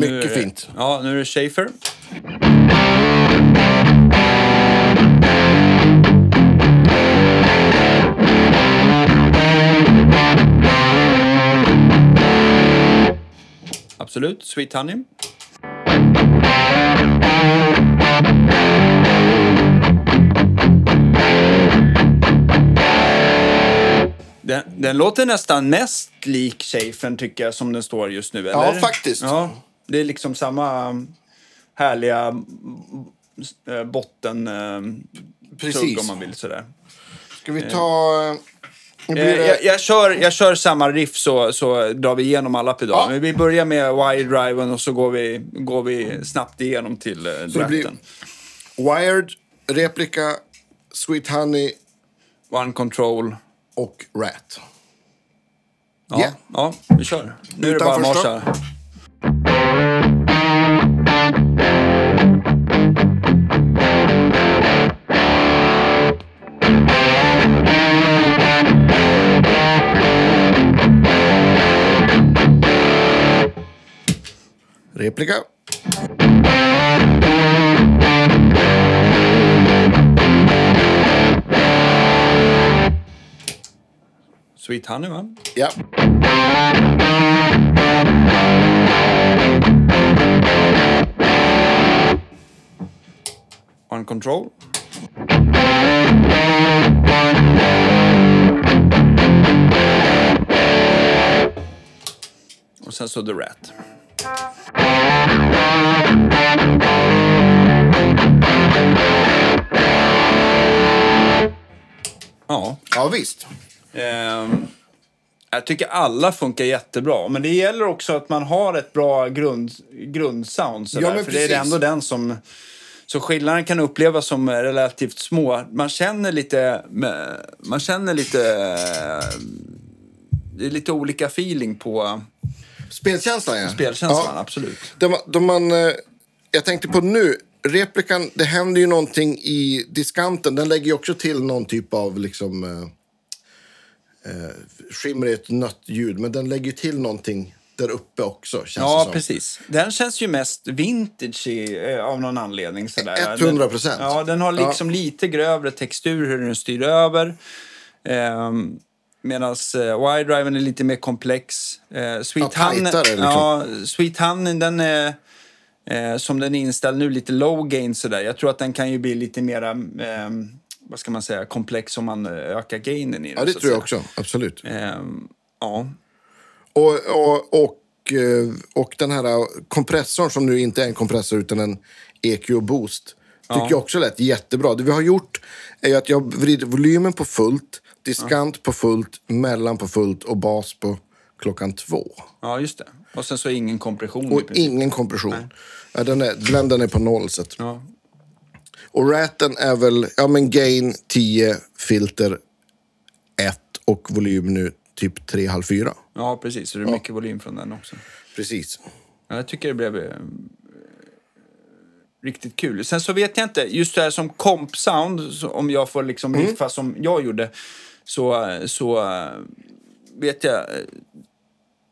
Speaker 1: Mycket
Speaker 2: det-
Speaker 1: fint.
Speaker 2: Ja, nu är det Schaefer. Absolut. Sweet Honey. Den, den låter nästan mest lik Schafern tycker jag som den står just nu. Eller?
Speaker 1: Ja, faktiskt.
Speaker 2: Ja, det är liksom samma härliga äh, botten äh,
Speaker 1: Precis.
Speaker 2: om man vill sådär.
Speaker 1: Ska vi ta...
Speaker 2: Eh,
Speaker 1: det...
Speaker 2: jag, jag, kör, jag kör samma riff så, så drar vi igenom alla pedaler.
Speaker 1: Ja.
Speaker 2: Vi börjar med wire-driven och så går vi, går vi snabbt igenom till dratten.
Speaker 1: Wired, Replika, Sweet Honey
Speaker 2: One control.
Speaker 1: och Rat.
Speaker 2: Ja,
Speaker 1: Yeah.
Speaker 2: ja vi kör. Nu är det
Speaker 1: Utan
Speaker 2: bara
Speaker 1: första.
Speaker 2: marscha.
Speaker 1: Replika.
Speaker 2: Sweet Honey va?
Speaker 1: Ja.
Speaker 2: One control. Och sen så The Rat. Ja.
Speaker 1: Ja, visst.
Speaker 2: Ehm, jag tycker alla funkar jättebra, men det gäller också att man har ett bra grund, grundsound. sådär,
Speaker 1: Ja, men
Speaker 2: för det är
Speaker 1: precis.
Speaker 2: ändå den som... Så skillnaden kan upplevas som relativt små. Man känner lite... Man känner lite... Det är lite olika feeling på
Speaker 1: Spelkänslan, ja.
Speaker 2: spelkänslan,
Speaker 1: Ja.
Speaker 2: absolut.
Speaker 1: De, de man, eh, jag tänkte på nu, replikan, det händer ju någonting i diskanten. Den lägger ju också till någon typ av liksom... Eh, eh, skimmer är ett nött ljud, men den lägger till någonting där uppe också, känns det
Speaker 2: Ja,
Speaker 1: som.
Speaker 2: precis. Den känns ju mest vintage i, eh, av någon anledning. Sådär.
Speaker 1: 100%.
Speaker 2: Den, ja, den har liksom lite grövre textur hur den styr över. Ehm, Medan eh, Y-driven är lite mer komplex. Eh, Sweet
Speaker 1: Ja,
Speaker 2: Honey,
Speaker 1: tajtare, liksom.
Speaker 2: ja, Sweet Honey, den är... Eh, som den är inställd nu, lite low gain sådär. Jag tror att den kan ju bli lite mera, eh, vad ska man säga, komplex om man eh, ökar gainen i den.
Speaker 1: Ja, det tror jag också. Absolut.
Speaker 2: Ehm, ja.
Speaker 1: Och, och, och, eh, och den här kompressorn som nu inte är en kompressor utan en EQ boost. Tycker jag också lät jättebra. Det vi har gjort är att jag vrider volymen på fullt, diskant på fullt, mellan på fullt och bas på klockan två.
Speaker 2: ja, just det. Och sen så ingen kompression.
Speaker 1: Och ingen kompression. Ja, den är, blenden är på noll. Så att.
Speaker 2: Ja.
Speaker 1: Och raten är väl ja, men gain 10, filter 1 och volym nu typ 3,5-4.
Speaker 2: Ja, precis. Så det är mycket volym från den också.
Speaker 1: Precis.
Speaker 2: Ja, jag tycker det blev eh, riktigt kul. Sen så vet jag inte, just det här som komp-sound, så om jag får liksom riffa som jag gjorde, så, så eh, vet jag... eh,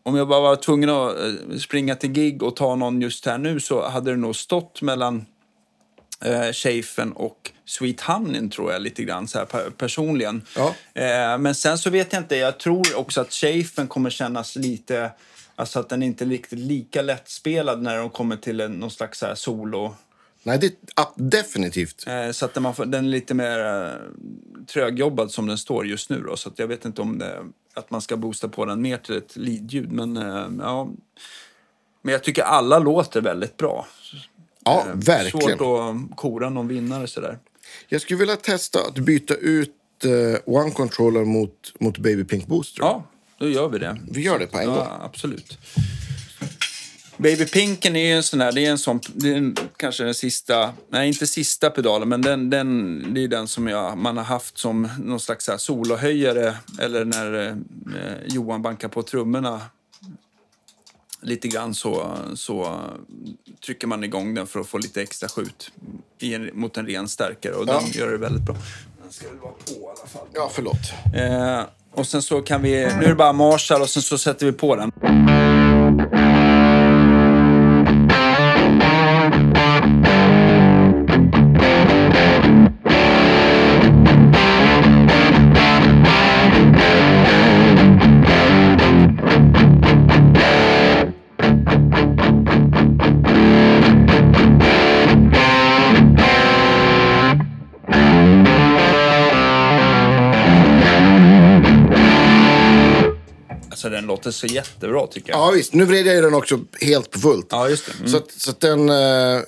Speaker 2: Om jag bara var tvungen att eh, springa till gig och ta någon just här nu så hade det nog stått mellan eh, Schaefen och Sweet Honey tror jag lite grann så här per- personligen.
Speaker 1: Ja.
Speaker 2: Eh, men sen så vet jag inte, jag tror också att Schaefen kommer kännas lite, alltså att den inte är riktigt lika lättspelad när de kommer till en, någon slags så här solo.
Speaker 1: Nej, det, definitivt.
Speaker 2: Eh, så att man får, den är lite mer eh, trögjobbad som den står just nu då. Så jag vet inte om det, att man ska boosta på den mer till ett leadljud. Men eh, ja, men jag tycker alla låter väldigt bra.
Speaker 1: Ja, verkligen.
Speaker 2: Svårt att kora någon vinnare sådär.
Speaker 1: Jag skulle vilja testa att byta ut One Controller mot, mot Baby Pink Booster.
Speaker 2: Ja, då gör vi det.
Speaker 1: Vi gör det på en gång.
Speaker 2: Ja, absolut. Baby Pinken är ju en sån här, det är en sån, det är en, kanske den sista, nej inte sista pedalen, men den, den, det är den som jag, man har haft som någon slags så här solohöjare eller när eh, Johan bankar på trummorna lite grann så, så trycker man igång den för att få lite extra skjut i en, mot en ren stärkare och
Speaker 1: Ja.
Speaker 2: den gör det väldigt bra. Den ska väl vara på i alla fall.
Speaker 1: Ja, förlåt.
Speaker 2: Eh, och sen så kan vi, nu är det bara Marshall och sen så sätter vi på den. Låter så jättebra tycker jag.
Speaker 1: Ja, visst. Nu vred jag ju den också helt på fullt.
Speaker 2: Ja, just det. Mm.
Speaker 1: Så, att, så att den... eh,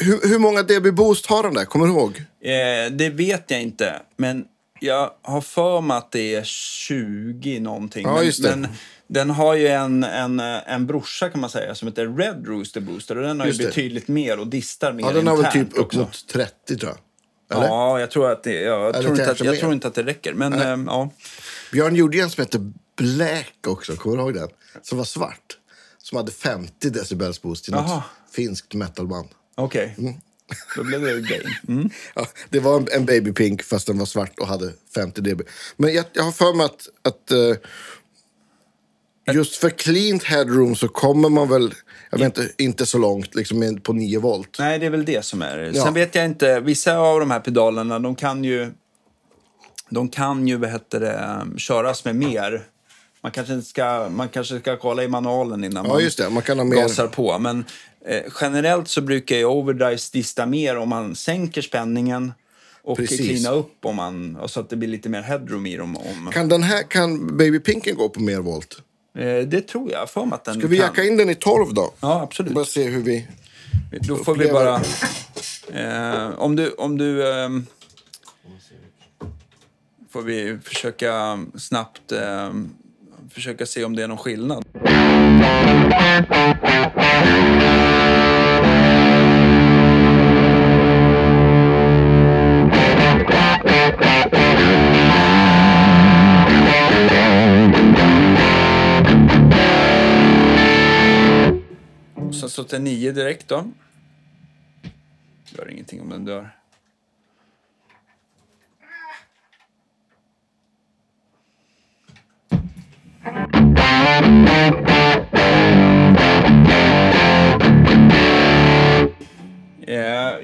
Speaker 1: hur, hur många dB boost har den där? Kommer du ihåg?
Speaker 2: Eh, det vet jag inte, men jag har för mig att det är 20 någonting.
Speaker 1: Ja,
Speaker 2: men,
Speaker 1: just det.
Speaker 2: men den har ju en, en, en brorsa kan man säga som heter Red Rooster Booster och den har
Speaker 1: Just
Speaker 2: ju
Speaker 1: det.
Speaker 2: betydligt mer och distar mer
Speaker 1: Ja, den har väl typ upp mot 30 tror jag. Eller?
Speaker 2: Ja, jag tror, att det, ja, jag, tror inte att, jag tror inte att det räcker. Men eh, ja.
Speaker 1: Björn gjorde en som hette Black också. Kommer du ihåg den? Som var svart. Som hade 50 decibels boost till något finskt metalband.
Speaker 2: okej.
Speaker 1: Mm.
Speaker 2: Då blev det gain. Mm. [laughs]
Speaker 1: Ja, det var en, en Baby Pink fast den var svart och hade 50 dB. Men jag, jag har för mig att, att eh, just för cleaned headroom så kommer man väl, jag vet inte, inte så långt liksom på 9 volt.
Speaker 2: Nej, det är väl det som är.
Speaker 1: Ja.
Speaker 2: Sen vet jag inte, vissa av de här pedalerna, de kan ju, de kan ju, vad heter det, köras med mer. Man kanske, ska, man kanske ska kolla i manualen innan
Speaker 1: Ja,
Speaker 2: man
Speaker 1: just det. Man ha mer...
Speaker 2: gasar på. Men eh, generellt så brukar ju overdrives dista mer om man sänker spänningen och cleana upp om man, så att det blir lite mer headroom i dem. Om,
Speaker 1: Kan den här, kan Baby Pinken gå på mer volt?
Speaker 2: eh, det tror jag, för att den
Speaker 1: Ska vi
Speaker 2: kan.
Speaker 1: jacka in den i 12 då?
Speaker 2: Ja, absolut.
Speaker 1: Bara se hur vi...
Speaker 2: Då får vi bara... Eh, om du... Om du ehm, får vi försöka snabbt eh, försöka se om det är någon skillnad. Sen så till 9 direkt då. Gör ingenting om den dör.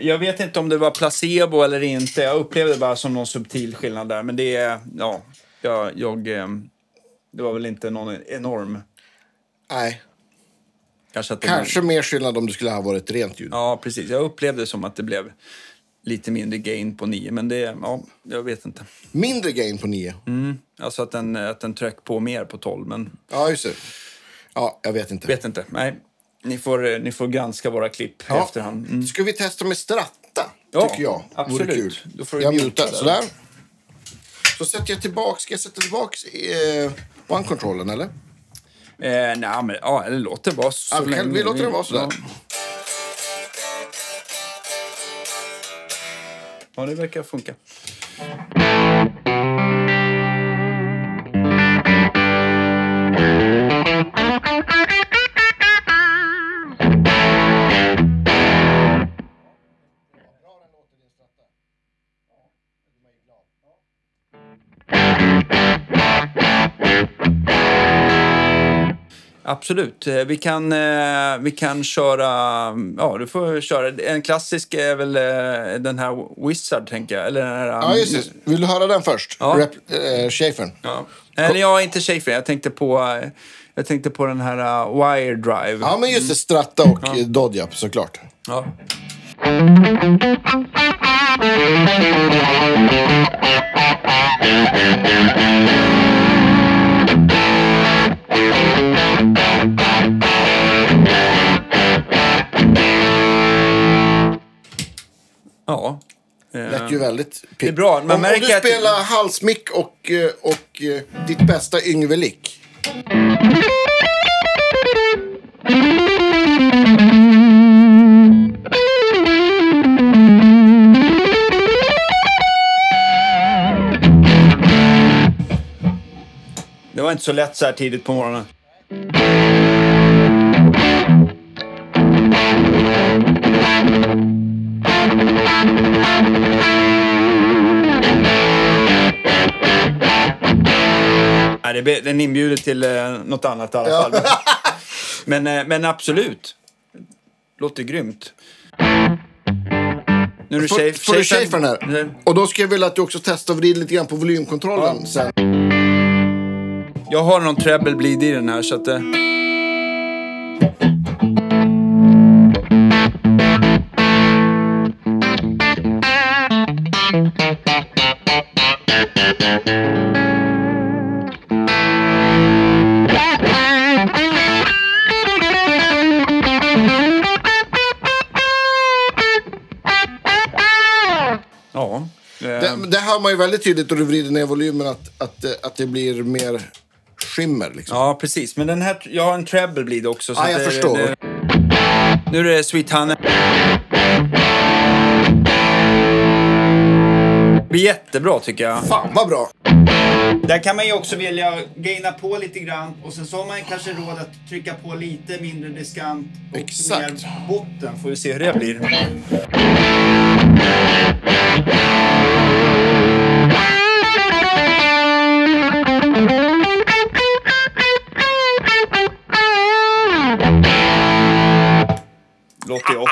Speaker 2: Jag vet inte om det var placebo eller inte. Jag upplevde det bara som någon subtil skillnad där. Men det är, ja, jag, jag, eh, det var väl inte någon enorm.
Speaker 1: Nej.
Speaker 2: Kanske,
Speaker 1: Kanske mer skillnad om det skulle ha varit rent ljud.
Speaker 2: Ja, precis. Jag upplevde det som att det blev lite mindre gain på 9, men det, ja, jag vet inte.
Speaker 1: Mindre gain på 9.
Speaker 2: Mm. Alltså att den, att den tryck på mer på 12, men
Speaker 1: Ja, just det. Ja, jag vet inte.
Speaker 2: vet inte. Nej, ni får, eh, ni får granska våra klipp i
Speaker 1: Ja.
Speaker 2: efterhand. Mm.
Speaker 1: Ska vi testa med stratta?
Speaker 2: Ja,
Speaker 1: tycker jag.
Speaker 2: absolut.
Speaker 1: Vore kul.
Speaker 2: Då får
Speaker 1: jag
Speaker 2: muta
Speaker 1: mutar.
Speaker 2: där.
Speaker 1: Sådär. Så sätter jag tillbaks. Ska jag sätta tillbaks eh, one-controllen, eller?
Speaker 2: Eh, nej, men ja, eller låt det vara så
Speaker 1: Ja, vi
Speaker 2: länge
Speaker 1: vi låter den vara sådär.
Speaker 2: Ja. Ja, det verkar funka. Absolut. Eh, Vi kan, eh, vi kan köra... Ja, du får köra. En klassisk är väl eh, den här Wizard, tänker jag. Eller den här...
Speaker 1: Ja, just det. Vill du höra den först?
Speaker 2: Ja.
Speaker 1: Rep, Schäfern.
Speaker 2: Ja. Eller ja, inte Schaefer. Jag tänkte på, jag tänkte på den här uh, Wire Drive.
Speaker 1: Ja, men just det. Stratta och ja. Dodjap, såklart.
Speaker 2: Ja. Ja.
Speaker 1: Lät ju väldigt
Speaker 2: Det är bra. Man
Speaker 1: om, om du
Speaker 2: att-
Speaker 1: spelar halsmick och, eh, och eh, ditt bästa Yngve Lick.
Speaker 2: Det var inte så lätt så här tidigt på morgonen. Nej, det den inbjuder till eh, något annat i alla fall. [laughs] Men, eh, men absolut. Låter grymt. Nu är det
Speaker 1: Får, får du tjej för den här?
Speaker 2: Nej.
Speaker 1: Och då ska jag vilja att du också testar och vrider lite grann på volymkontrollen
Speaker 2: Ja.
Speaker 1: sen.
Speaker 2: Jag har någon treble bleed i den här så att... Eh,
Speaker 1: hör man ju väldigt tydligt då du vrider ner volymen att, att, det- att det blir mer skimmer. Liksom.
Speaker 2: Ja, precis. Men den här, jag har en treble bleed också. Så
Speaker 1: Ja, jag
Speaker 2: det,
Speaker 1: förstår.
Speaker 2: Det, nu är det Sweet Honey. Det blir jättebra tycker jag.
Speaker 1: Fan vad bra!
Speaker 2: Där kan man ju också vilja gaina på lite grann och sen så har man kanske råd att trycka på lite mindre diskant och
Speaker 1: Exakt.
Speaker 2: mer botten. Får vi se hur det blir.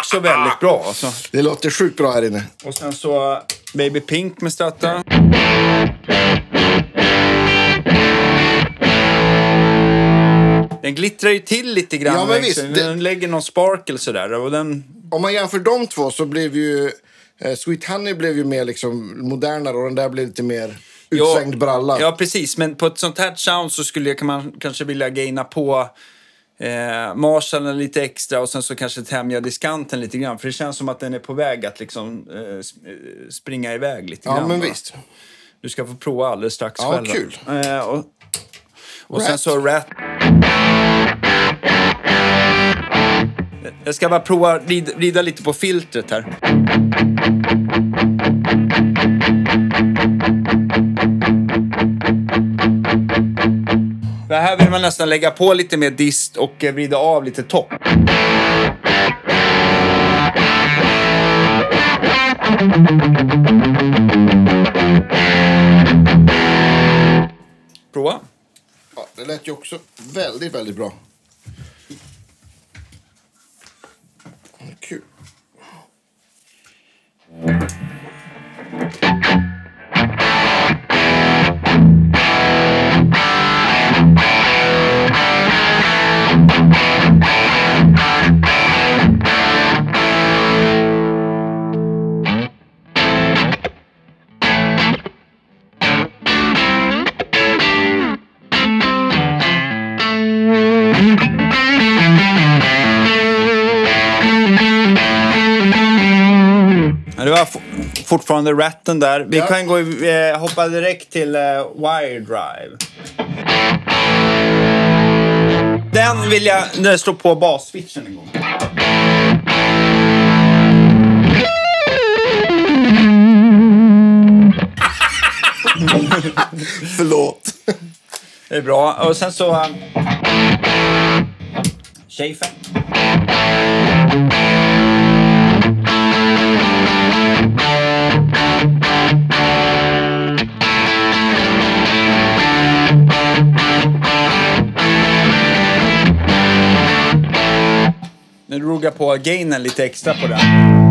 Speaker 2: Också väldigt bra alltså.
Speaker 1: Det låter sjukt bra här inne.
Speaker 2: Och sen så Baby Pink med Strata. Den glittrar ju till lite grann.
Speaker 1: Ja, men visst, det-
Speaker 2: Den lägger någon sparkle sådär. Och den...
Speaker 1: Om man jämför de två så blev ju eh, Sweet Honey blev ju mer liksom modernare och den där blev lite mer utsvängd bralla.
Speaker 2: Ja, precis. Men på ett sånt här sound så skulle jag, kan man kanske vilja gaina på eh, Marshallen lite extra och sen så kanske tämja diskanten lite grann. För det känns som att den är på väg att liksom eh, eh, springa iväg lite
Speaker 1: Ja,
Speaker 2: grann.
Speaker 1: men
Speaker 2: va?
Speaker 1: visst.
Speaker 2: Du ska få prova alldeles strax
Speaker 1: Ja,
Speaker 2: själv.
Speaker 1: kul.
Speaker 2: Eh, och och sen så Rat. Jag ska bara prova rida, rida lite på filtret här. Det här vill man nästan lägga på lite mer dist och eh, vrida av lite topp. Prova.
Speaker 1: Ja, det lät ju också väldigt, väldigt bra. Kul.
Speaker 2: Fortfarande ratten där. Vi
Speaker 1: Ja.
Speaker 2: kan gå, eh, hoppa direkt till eh, Wire Drive. Den vill jag står på basswitchen en gång. [laughs]
Speaker 1: Förlåt.
Speaker 2: Det är bra. Och sen så... eh, Schaefer. Nu på gainen lite extra på den.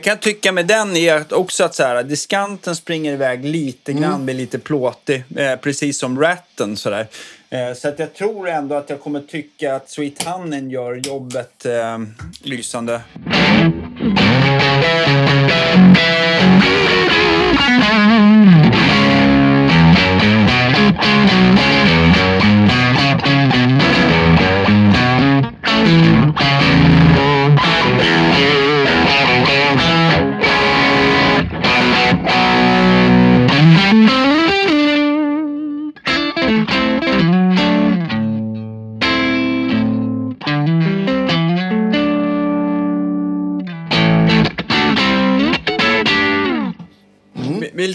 Speaker 2: Jag kan tycka med den är också att så här, diskanten springer iväg lite grann, mm. blir lite plåtig, eh, precis som ratten. Så, där. Eh, så att jag tror ändå att jag kommer tycka att Sweet Hannen gör jobbet eh, lysande. Mm.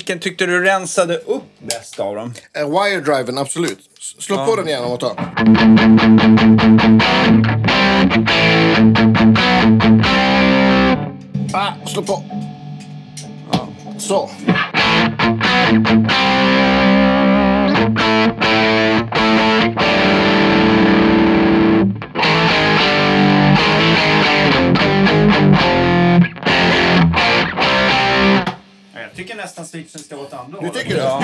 Speaker 2: Vilken tyckte du rensade upp bäst av dem?
Speaker 1: Eh, Wire-driven, absolut. Slå
Speaker 2: Ja.
Speaker 1: på den igen om att ta. Ah, slå på.
Speaker 2: Ja.
Speaker 1: Så.
Speaker 2: Tycker nästan switchen ska vara åt andra
Speaker 1: Du tycker det?
Speaker 2: Ja.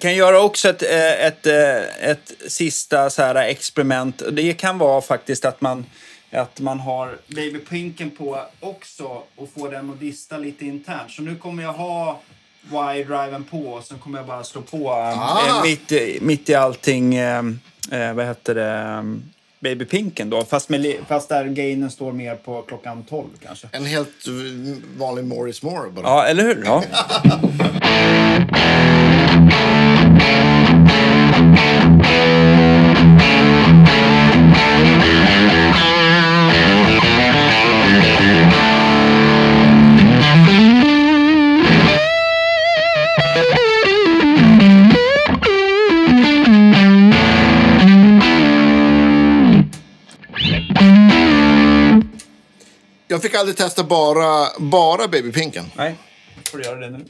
Speaker 2: Kan göra också ett, eh, ett, eh, ett sista så här experiment. Det kan vara faktiskt att man, att man har Baby Pinken på också och får den att dista lite internt. Så nu kommer jag ha Y-driven på och sen kommer jag bara slå på eh,
Speaker 1: Ah.
Speaker 2: mitt, mitt i allting, eh, vad heter det, Baby Pinken då. Fast, med, fast där gainen står mer på klockan 12 kanske.
Speaker 1: En helt vanlig Morris Moore bara.
Speaker 2: Ja, eller hur? Ja. [laughs]
Speaker 1: Jag fick aldrig testa bara, bara babypinken.
Speaker 2: Nej, får du göra det nu.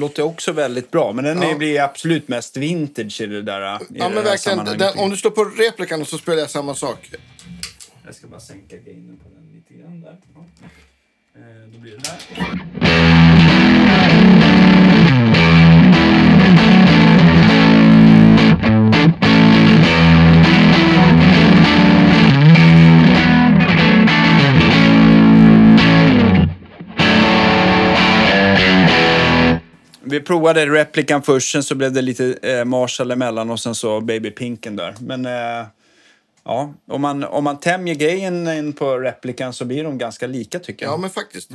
Speaker 2: Låter också väldigt bra, men den
Speaker 1: Ja.
Speaker 2: är- blir absolut mest vintage i det där. i
Speaker 1: Ja,
Speaker 2: det
Speaker 1: men verkligen. Den, om du slår på replikan så spelar jag samma sak.
Speaker 2: Jag ska bara sänka gainen på den lite grann där. Ja. Eh, då blir det där. Vi provade replikan först, sen så blev det lite eh, Marshall emellan och sen så Baby Pinken där. Men eh, ja, om man, om man tämjer grejen in på replikan så blir de ganska lika tycker jag.
Speaker 1: Ja, men faktiskt.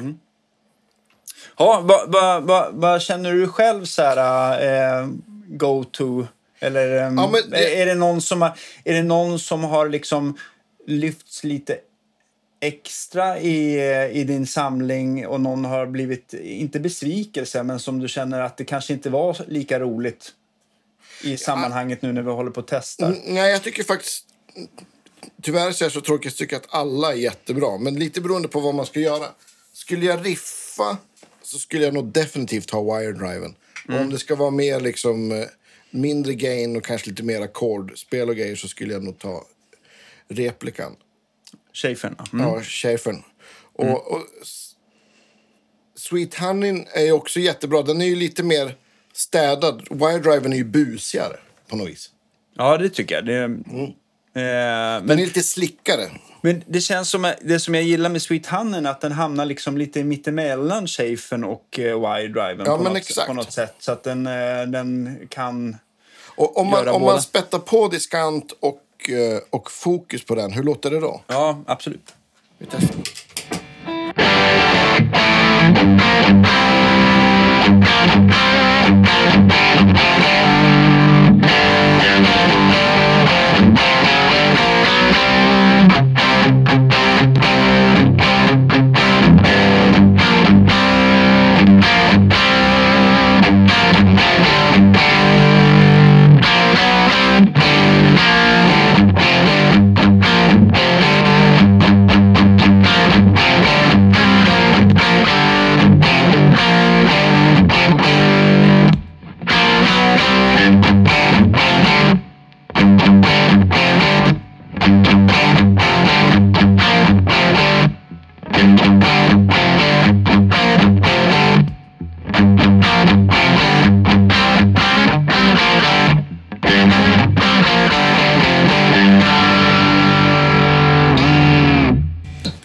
Speaker 2: Ja, vad vad vad vad känner du själv så här, eh, go-to? Eller ehm,
Speaker 1: Ja, det-
Speaker 2: är, det någon som har, är det någon som har liksom lyfts lite extra i, eh, i din samling och någon har blivit, inte besvikelse, men som du känner att det kanske inte var lika roligt i sammanhanget nu när vi håller på testar?
Speaker 1: Mm, Nej, jag tycker faktiskt... Tyvärr så är jag så tråkig att tycka att alla är jättebra. Men lite beroende på vad man ska göra. Skulle jag riffa så skulle jag nog definitivt ha wire-driven. Och om det ska vara mer liksom eh, mindre gain och kanske lite mer ackordspel och grejer så skulle jag nog ta replikan.
Speaker 2: Schäfern? Mm.
Speaker 1: Ja, Schäfern. Och, och S- Sweet Honey är ju också jättebra. Den är ju lite mer städad. Wire-driven är ju busigare på något vis.
Speaker 2: Ja, det tycker jag. Det, eh,
Speaker 1: Den
Speaker 2: men
Speaker 1: är lite slickare.
Speaker 2: Men det känns som, det som jag gillar med Sweet Honey att den hamnar liksom lite mittemellan Schafen och uh, Y-driven
Speaker 1: Ja,
Speaker 2: på,
Speaker 1: men
Speaker 2: något,
Speaker 1: exakt.
Speaker 2: på något sätt. Så att den, eh, den kan...
Speaker 1: Och om man, om man spettar på diskant och, eh, och fokus på den, hur låter det då?
Speaker 2: Ja, absolut.
Speaker 1: Vi testar.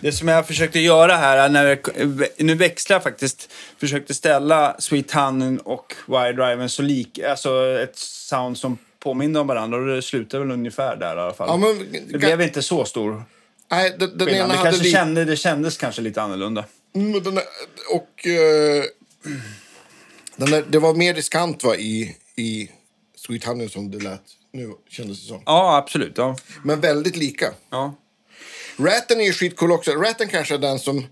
Speaker 2: Det som jag försökte göra här, när jag, nu växlar jag faktiskt, försökte ställa Sweet Honey och Wire Driven så lik, alltså ett sound som påminner om varandra och det slutade väl ungefär där i alla fall.
Speaker 1: Ja, men,
Speaker 2: det blev inte så stor
Speaker 1: Nej, den, den ena
Speaker 2: Det,
Speaker 1: hade
Speaker 2: kanske
Speaker 1: lite...
Speaker 2: kände, det kändes kanske lite annorlunda.
Speaker 1: Mm, den och eh, den är, det var mer riskant va, i, i Sweet Honey som det lät nu, kändes det som.
Speaker 2: Ja, absolut. Ja.
Speaker 1: Men väldigt lika.
Speaker 2: Ja.
Speaker 1: Ratten är ju skitcool också. Ratten kanske är den som...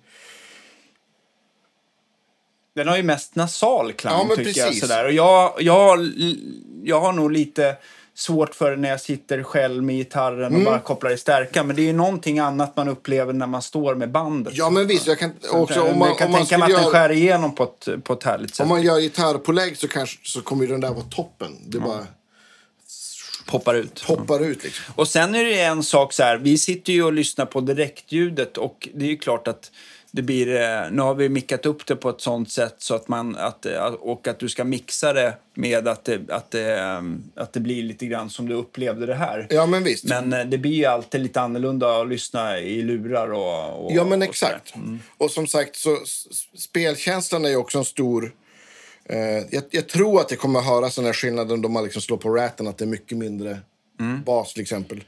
Speaker 2: Den har ju mest nasal klang,
Speaker 1: Ja,
Speaker 2: tycker jag.
Speaker 1: precis.
Speaker 2: Sådär. Och jag, jag, har, jag har nog lite svårt för när jag sitter själv med gitarren
Speaker 1: Mm.
Speaker 2: och bara kopplar i stärkan. Men det är ju någonting annat man upplever när man står med bandet.
Speaker 1: Ja, men visst. Jag kan också, om man,
Speaker 2: jag kan
Speaker 1: om man,
Speaker 2: tänka mig att den
Speaker 1: göra,
Speaker 2: skär igenom på ett, på ett härligt sätt.
Speaker 1: om man gör gitarrpålägg så, kanske, så kommer ju den där vara toppen. Det bara
Speaker 2: Poppar ut.
Speaker 1: poppar ut liksom.
Speaker 2: Och sen är det en sak så här, vi sitter ju och lyssnar på direktljudet och det är ju klart att det blir, eh, nu har vi mickat upp det på ett sånt sätt så att man, att, eh, och att du ska mixa det med att det, att det, eh, att det blir lite grann som du upplevde det här.
Speaker 1: Ja, men visst.
Speaker 2: Men det blir ju alltid lite annorlunda att lyssna i lurar och... och
Speaker 1: Ja, men
Speaker 2: och
Speaker 1: exakt.
Speaker 2: sådär. Mm.
Speaker 1: Och som sagt, så spelkänslan är ju också en stor... Eh, jag, jag tror att det kommer att höras den här skillnaden då man liksom slår på ratten, att det är mycket mindre
Speaker 2: Mm.
Speaker 1: bas till exempel.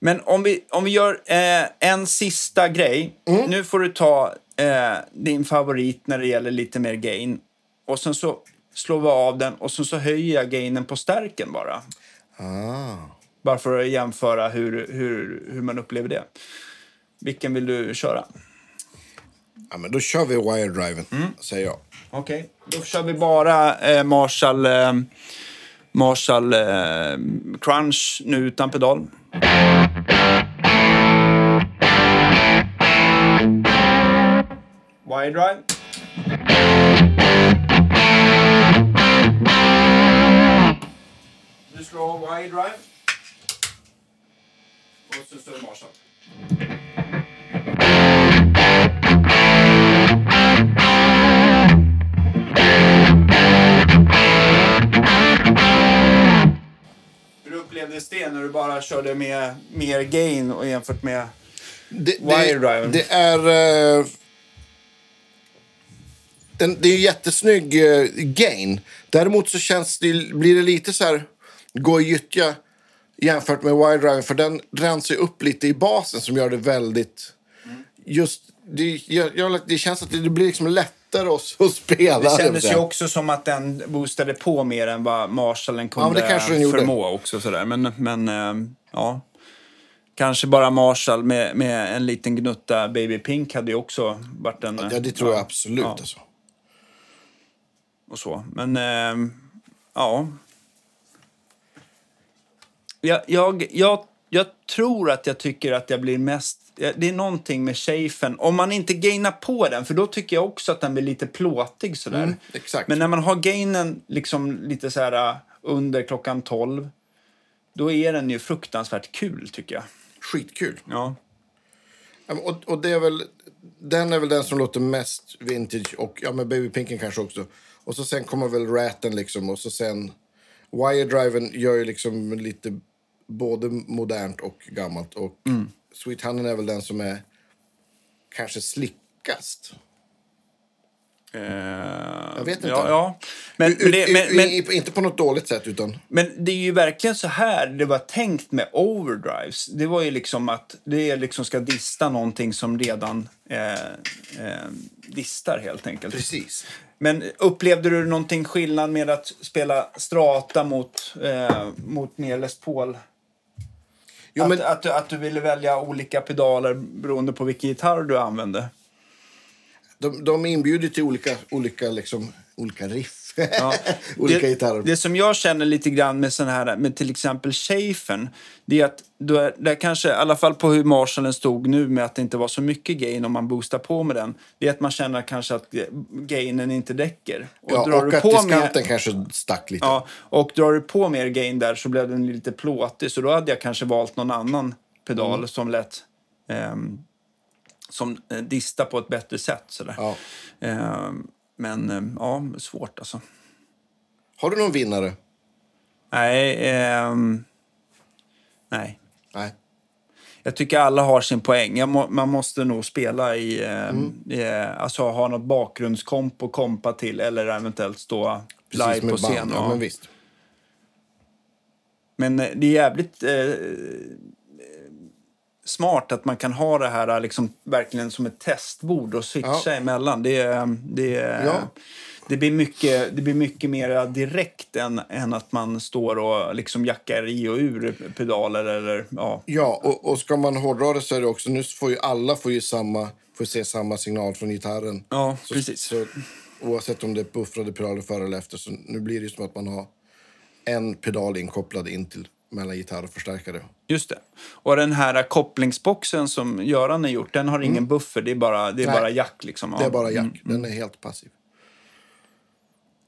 Speaker 2: Men om vi, om vi gör eh, en sista grej.
Speaker 1: Mm.
Speaker 2: Nu får du ta eh, din favorit när det gäller lite mer gain. Och sen så slår vi av den och sen så höjer jag gainen på stärken bara.
Speaker 1: Ah.
Speaker 2: Bara för att jämföra hur, hur, hur man upplever det. Vilken vill du köra?
Speaker 1: Ja, men då kör vi wire-driven,
Speaker 2: Mm.
Speaker 1: säger jag.
Speaker 2: Okej, då kör vi bara eh, Marshall, eh, Marshall eh, Crunch nu utan pedal. Wire drive. Du slår wire drive. Och så står det Marshall. Bara körde med mer gain och jämfört med...
Speaker 1: Det,
Speaker 2: Wire-driven.
Speaker 1: det, det är... eh, den, det är jättesnygg eh, gain. Däremot så känns det, blir det lite så här gå i gyttja jämfört med wire-driven. För den rensar upp lite i basen som gör det väldigt... Just, det, jag, jag, det känns att det, det blir liksom lättare att, att spela.
Speaker 2: Det kändes ju också som att den boostade på mer än vad Marshallen kunde
Speaker 1: gjorde.
Speaker 2: förmå också. Sådär. Men, men eh, ja. Kanske bara Marshall med, med en liten gnutta Baby Pink hade ju också varit en...
Speaker 1: Ja, det tror jag absolut.
Speaker 2: Ja,
Speaker 1: Alltså.
Speaker 2: och så. Men eh, ja. Jag, jag, jag, jag tror att jag tycker att jag blir mest... Det är någonting med chafen. Om man inte gainar på den, för då tycker jag också att den blir lite plåtig sådär.
Speaker 1: Mm, exakt.
Speaker 2: Men när man har gainen liksom lite så här uh, under klockan 12, då är den ju fruktansvärt kul tycker jag.
Speaker 1: Skitkul.
Speaker 2: Ja.
Speaker 1: Och, och det är väl, den är väl den som låter mest vintage och ja, men Baby Pinken kanske också. Och så sen kommer väl Ratten liksom och så sen Wire Driven gör ju liksom lite både modernt och gammalt och Sweet Honey är väl den som är kanske slickast.
Speaker 2: jag
Speaker 1: vet inte.
Speaker 2: Ja, ja. Men,
Speaker 1: Ut,
Speaker 2: det, men, men,
Speaker 1: Inte på något dåligt sätt utan
Speaker 2: Men det är ju verkligen så här det var tänkt med overdrives. Det var ju liksom att det liksom ska dista någonting som redan eh, eh, distar helt enkelt.
Speaker 1: precis.
Speaker 2: Men upplevde du någonting skillnad med att spela strata mot, eh, mot mer Les Paul?
Speaker 1: Jo,
Speaker 2: att,
Speaker 1: men,
Speaker 2: att, du- att du ville välja olika pedaler beroende på vilken gitarr du använde?
Speaker 1: de, de inbjuder till olika, olika, liksom, olika riff. [laughs] olika
Speaker 2: det,
Speaker 1: gitarrer.
Speaker 2: Det som jag känner lite grann med sån här, med till exempel Schaefen, det är att är, där kanske, i alla fall på hur Marshallen stod nu med att det inte var så mycket gain om man boostar på med den, det är att man känner kanske att gainen inte räcker.
Speaker 1: ja, och
Speaker 2: drar du
Speaker 1: att
Speaker 2: på
Speaker 1: diskanten kanske stack lite.
Speaker 2: Ja, och drar du på mer gain där så blev den lite plåtig. Så då hade jag kanske valt någon annan pedal
Speaker 1: Mm.
Speaker 2: som lät ehm, som eh, dista på ett bättre sätt. Sådär.
Speaker 1: Ja.
Speaker 2: Ehm, men ehm, ja, svårt alltså.
Speaker 1: Har du någon vinnare?
Speaker 2: Nej, ehm, nej.
Speaker 1: Nej.
Speaker 2: jag tycker alla har sin poäng. Må, man måste nog spela i, eh,
Speaker 1: Mm.
Speaker 2: eh, alltså ha något bakgrundskomp och kompa till eller eventuellt stå live
Speaker 1: Precis,
Speaker 2: på
Speaker 1: med band.
Speaker 2: scen.
Speaker 1: Ja, men visst.
Speaker 2: Men eh, det är jävligt eh, eh, smart att man kan ha det här liksom, verkligen som ett testbord och switcha
Speaker 1: Ja.
Speaker 2: emellan. Det, är- det, är-
Speaker 1: Ja.
Speaker 2: det, blir mycket, det blir mycket mer direkt än, än att man står och liksom jackar i och ur pedaler. Eller, ja.
Speaker 1: Ja, och, och ska man hårdra det så är det också... Nu får ju alla får ju samma, får se samma signal från gitarren.
Speaker 2: ja,
Speaker 1: Så,
Speaker 2: precis.
Speaker 1: Så, oavsett om det är buffrade pedaler före eller efter. Så nu blir det som att man har en pedal inkopplad in till mellan gitarr och förstärkare.
Speaker 2: Just det. Och den här kopplingsboxen som Göran har gjort, den har ingen buffer. Det är bara, det är
Speaker 1: Mm. Nej.
Speaker 2: bara jack. Liksom.
Speaker 1: Det
Speaker 2: Ja.
Speaker 1: är bara jack.
Speaker 2: Mm.
Speaker 1: Den är helt passiv.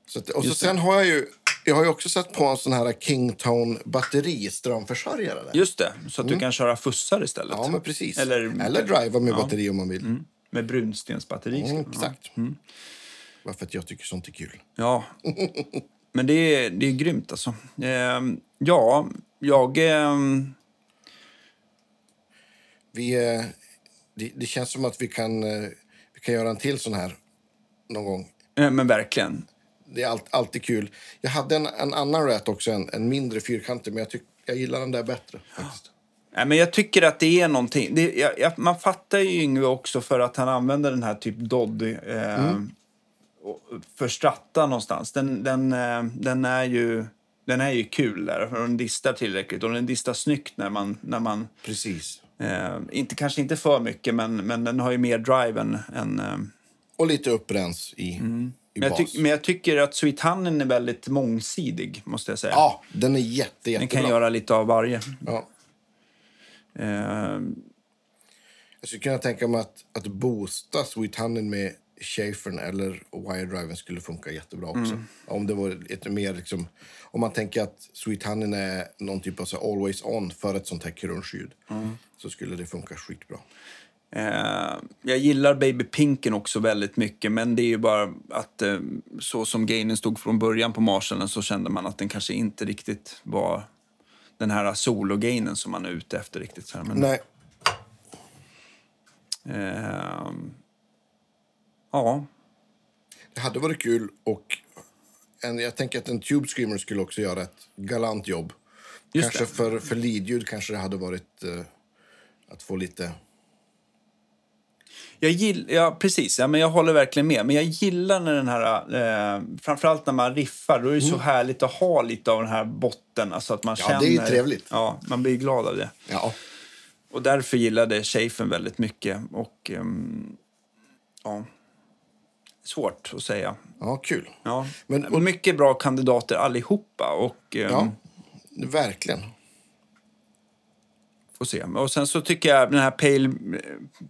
Speaker 1: Så att, och så sen har jag ju... Jag har ju också satt på en sån här Kingtone batteriströmförsörjare. Där.
Speaker 2: Just det, så att du kan köra fussar istället.
Speaker 1: Mm. Ja, men precis.
Speaker 2: Eller-
Speaker 1: Eller driva med batteri om man vill.
Speaker 2: Med brunstensbatteri.
Speaker 1: Mm,
Speaker 2: Ja.
Speaker 1: exakt. Bara för att jag tycker sånt är kul.
Speaker 2: Ja, men det är, det är grymt alltså. Ehm, ja, jag... ehm,
Speaker 1: Vi, eh, det, det känns som att vi kan, eh, vi kan göra en till sån här någon gång.
Speaker 2: eh, men verkligen.
Speaker 1: Det är allt, alltid kul. Jag hade en, en annan rat också, en, en mindre fyrkantig, men jag, tyck, jag gillar den där bättre. Faktiskt. [gasps]
Speaker 2: Nej, men jag tycker att det är någonting. Det, jag, jag, man fattar ju Yngve också för att han använder den här typ Dodd eh, och- för stratta någonstans. Den, den, den, är ju, den är ju kul där, för den distar tillräckligt. Och den distar snyggt när man... När man
Speaker 1: Precis.
Speaker 2: Eh, inte, kanske inte för mycket, men, men den har ju mer drive än... än eh,
Speaker 1: Och lite upprens i, i
Speaker 2: men, jag tyck, men jag tycker att Sweet Honey är väldigt mångsidig, måste jag säga.
Speaker 1: Ja, den är jätte,
Speaker 2: den
Speaker 1: jättebra.
Speaker 2: kan göra lite av varje.
Speaker 1: ja.
Speaker 2: Eh,
Speaker 1: Jag skulle kunna tänka mig att, att boosta Sweet Honey med Schafern eller Wire Driven skulle funka jättebra också.
Speaker 2: Mm.
Speaker 1: Om det var lite mer liksom, om man tänker att Sweet Honey är någon typ av så always on för ett sånt här crunch-ljud
Speaker 2: Mm.
Speaker 1: så skulle det funka skitbra.
Speaker 2: Eh, jag gillar Baby Pinken också väldigt mycket, men det är ju bara att eh, så som gainen stod från början på Marshallen så kände man att den kanske inte riktigt var den här solo-gainen som man är ute efter riktigt. Så här. Men,
Speaker 1: Nej,
Speaker 2: eh, ja,
Speaker 1: det hade varit kul och en, jag tänker att en Tube Screamer skulle också göra ett galant jobb.
Speaker 2: Just
Speaker 1: kanske
Speaker 2: det.
Speaker 1: för, för leadljud kanske det hade varit eh, att få lite...
Speaker 2: jag gill, ja, precis. Ja, men jag håller verkligen med. Men jag gillar när den här, eh, framförallt när man riffar, då är det så härligt att ha lite av den här botten. Alltså att man
Speaker 1: Mm. Ja, det är
Speaker 2: känner,
Speaker 1: ju trevligt.
Speaker 2: Ja, man blir glad av det.
Speaker 1: Ja,
Speaker 2: Och därför gillade Schaefen väldigt mycket. Och ehm, ja, svårt att säga.
Speaker 1: ja kul.
Speaker 2: Ja.
Speaker 1: Men-
Speaker 2: Men, mycket bra kandidater allihopa. Och ehm,
Speaker 1: Ja, verkligen.
Speaker 2: får se. Och sen så tycker jag den här Pale,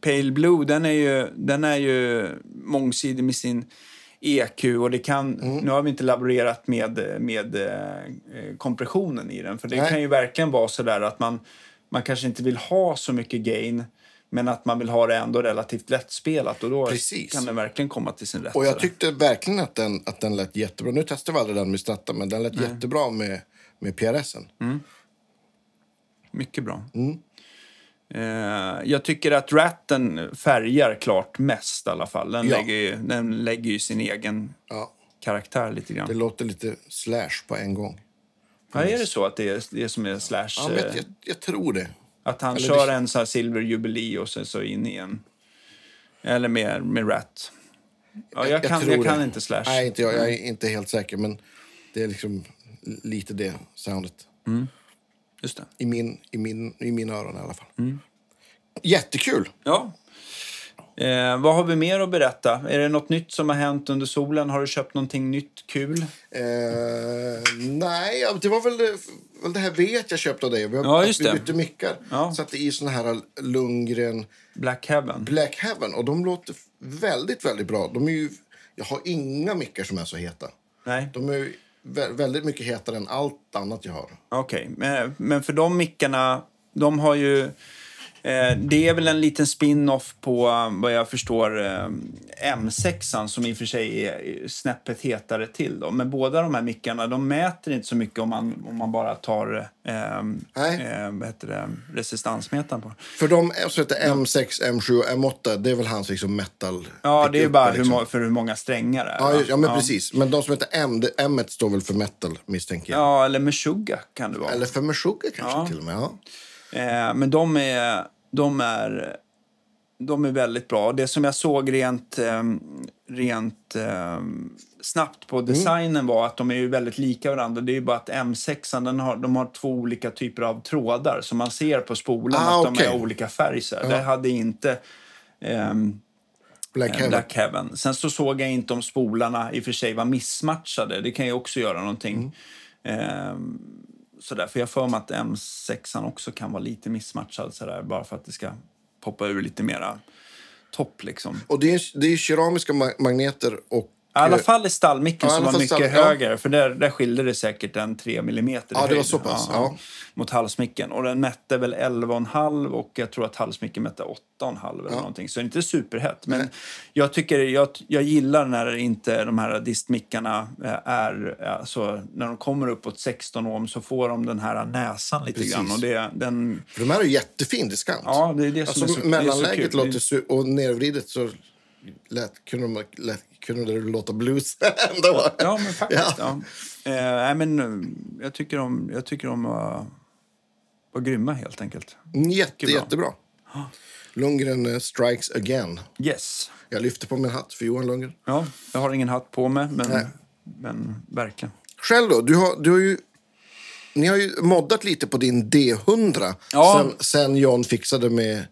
Speaker 2: Pale Blue, den är, ju, den är ju mångsidig med sin EQ och det kan, nu har vi inte laborerat med, med eh, kompressionen i den. För det
Speaker 1: Nej.
Speaker 2: kan ju verkligen vara så där att man, man kanske inte vill ha så mycket gain men att man vill ha det ändå relativt lättspelat och då
Speaker 1: Precis.
Speaker 2: kan den verkligen komma till sin rätt.
Speaker 1: Och jag tyckte verkligen att den, att den lät jättebra. Nu testade vi aldrig den med Stratta, men den lät jättebra med, med PRSen.
Speaker 2: Mycket bra.
Speaker 1: Mm.
Speaker 2: Eh, jag tycker att Ratten färgar klart mest i alla fall. Den,
Speaker 1: Ja.
Speaker 2: lägger, ju, den lägger ju sin egen
Speaker 1: Ja,
Speaker 2: karaktär lite grann.
Speaker 1: det låter lite slash på en gång.
Speaker 2: Ja, är det så att det är det som är Slash?
Speaker 1: Ja, men
Speaker 2: eh,
Speaker 1: jag, jag, jag tror det.
Speaker 2: Att han
Speaker 1: eller
Speaker 2: kör
Speaker 1: det-
Speaker 2: en sån här Silver Jubilee och sen så in i en... Eller med, med Rat. Ja, jag, kan,
Speaker 1: tror
Speaker 2: jag kan inte Slash.
Speaker 1: Nej, inte jag, jag är inte helt säker, men det är liksom lite det soundet.
Speaker 2: Just det.
Speaker 1: I, min, i, min, I mina öron i alla fall.
Speaker 2: Mm.
Speaker 1: Jättekul!
Speaker 2: Ja. Eh, vad har vi mer att berätta? Är det något nytt som har hänt under solen? Har du köpt någonting nytt kul?
Speaker 1: Eh, nej, det var väl, väl det här vet jag köpte av dig. Vi, har,
Speaker 2: Ja,
Speaker 1: att
Speaker 2: just
Speaker 1: vi
Speaker 2: det.
Speaker 1: bytte mickar.
Speaker 2: Ja.
Speaker 1: Satte i såna här Lundgren
Speaker 2: Black Heaven?
Speaker 1: Black Heaven. Och de låter väldigt, väldigt bra. De är ju, jag har inga mickar som är så heta.
Speaker 2: Nej.
Speaker 1: De är vä- väldigt mycket hetare än allt annat jag har.
Speaker 2: Okej, men, men för de mickarna, de har ju... Eh, det är väl en liten spin-off på eh, vad jag förstår eh, M6 som i och för sig är snäppet hetare till. Då. Men båda de här mickarna de mäter inte så mycket om man, om man bara tar eh, eh, vad heter det, resistansmetern på.
Speaker 1: För de som heter M6, M7 och M8, det är väl hans liksom metal...
Speaker 2: Ja, det är bara hur,
Speaker 1: liksom.
Speaker 2: må- för hur många strängar det är.
Speaker 1: Ja, ja, men precis. Men de som heter M, det, M står väl för metal, misstänker jag.
Speaker 2: Ja, eller Meshuggah kan det vara.
Speaker 1: Eller för Meshuggah kanske
Speaker 2: Ja.
Speaker 1: till och med. Ja.
Speaker 2: Eh, men de är, de, är, de är väldigt bra. Det som jag såg rent, eh, rent eh, snabbt
Speaker 1: Mm.
Speaker 2: på designen var att de är ju väldigt lika varandra. Det är ju bara att M6 den har, de har två olika typer av trådar. Så man ser på spolen
Speaker 1: Ah,
Speaker 2: att de
Speaker 1: okej.
Speaker 2: är olika färg. Här. Det hade inte ehm,
Speaker 1: Black
Speaker 2: eh,
Speaker 1: Heaven.
Speaker 2: Black Heaven. Sen så såg jag inte om spolarna i och för sig var missmatchade. Det kan ju också göra någonting.
Speaker 1: Mm.
Speaker 2: Ehm, sådär. För jag har för mig att M6 också kan vara lite missmatchad sådär, bara för att det ska poppa ur lite mera topp liksom.
Speaker 1: Och det är, det är keramiska magneter och...
Speaker 2: I alla fall i stallmicken
Speaker 1: Ja,
Speaker 2: som var mycket
Speaker 1: stall- ja.
Speaker 2: högre. För där, där skilde det säkert en 3 millimeter i
Speaker 1: Ja,
Speaker 2: höjd.
Speaker 1: så pass, ja.
Speaker 2: Mot halsmicken. Och den mätte väl 11,5 och jag tror att halsmicken mätte 8,5 eller någonting. Så inte superhett. Men jag tycker, jag, jag gillar när inte de här distmickarna eh, är, alltså när de kommer uppåt 16 ohm så får de den här näsan lite
Speaker 1: Precis.
Speaker 2: grann. Och det, den,
Speaker 1: För de här är jättefin diskant.
Speaker 2: ja, det är det som
Speaker 1: alltså,
Speaker 2: är så, det är så
Speaker 1: mellanläget
Speaker 2: kul.
Speaker 1: låter och nervridet så lät, kunde, de, lät, kunde det låta blues [laughs] ändå.
Speaker 2: Ja, men faktiskt.
Speaker 1: Ja.
Speaker 2: Ja. Eh, men, eh, jag tycker de, jag tycker de var, var grymma, helt enkelt.
Speaker 1: Mm, Jätte, jättebra. Lundgren eh, strikes again.
Speaker 2: Yes.
Speaker 1: Jag lyfter på min hatt för Johan Lundgren.
Speaker 2: Ja, jag har ingen hatt på mig, men,
Speaker 1: Nej.
Speaker 2: men verkligen.
Speaker 1: Själv då? Du har, du har ju, ni har ju moddat lite på din D100
Speaker 2: Ja.
Speaker 1: sen, sen John fixade med,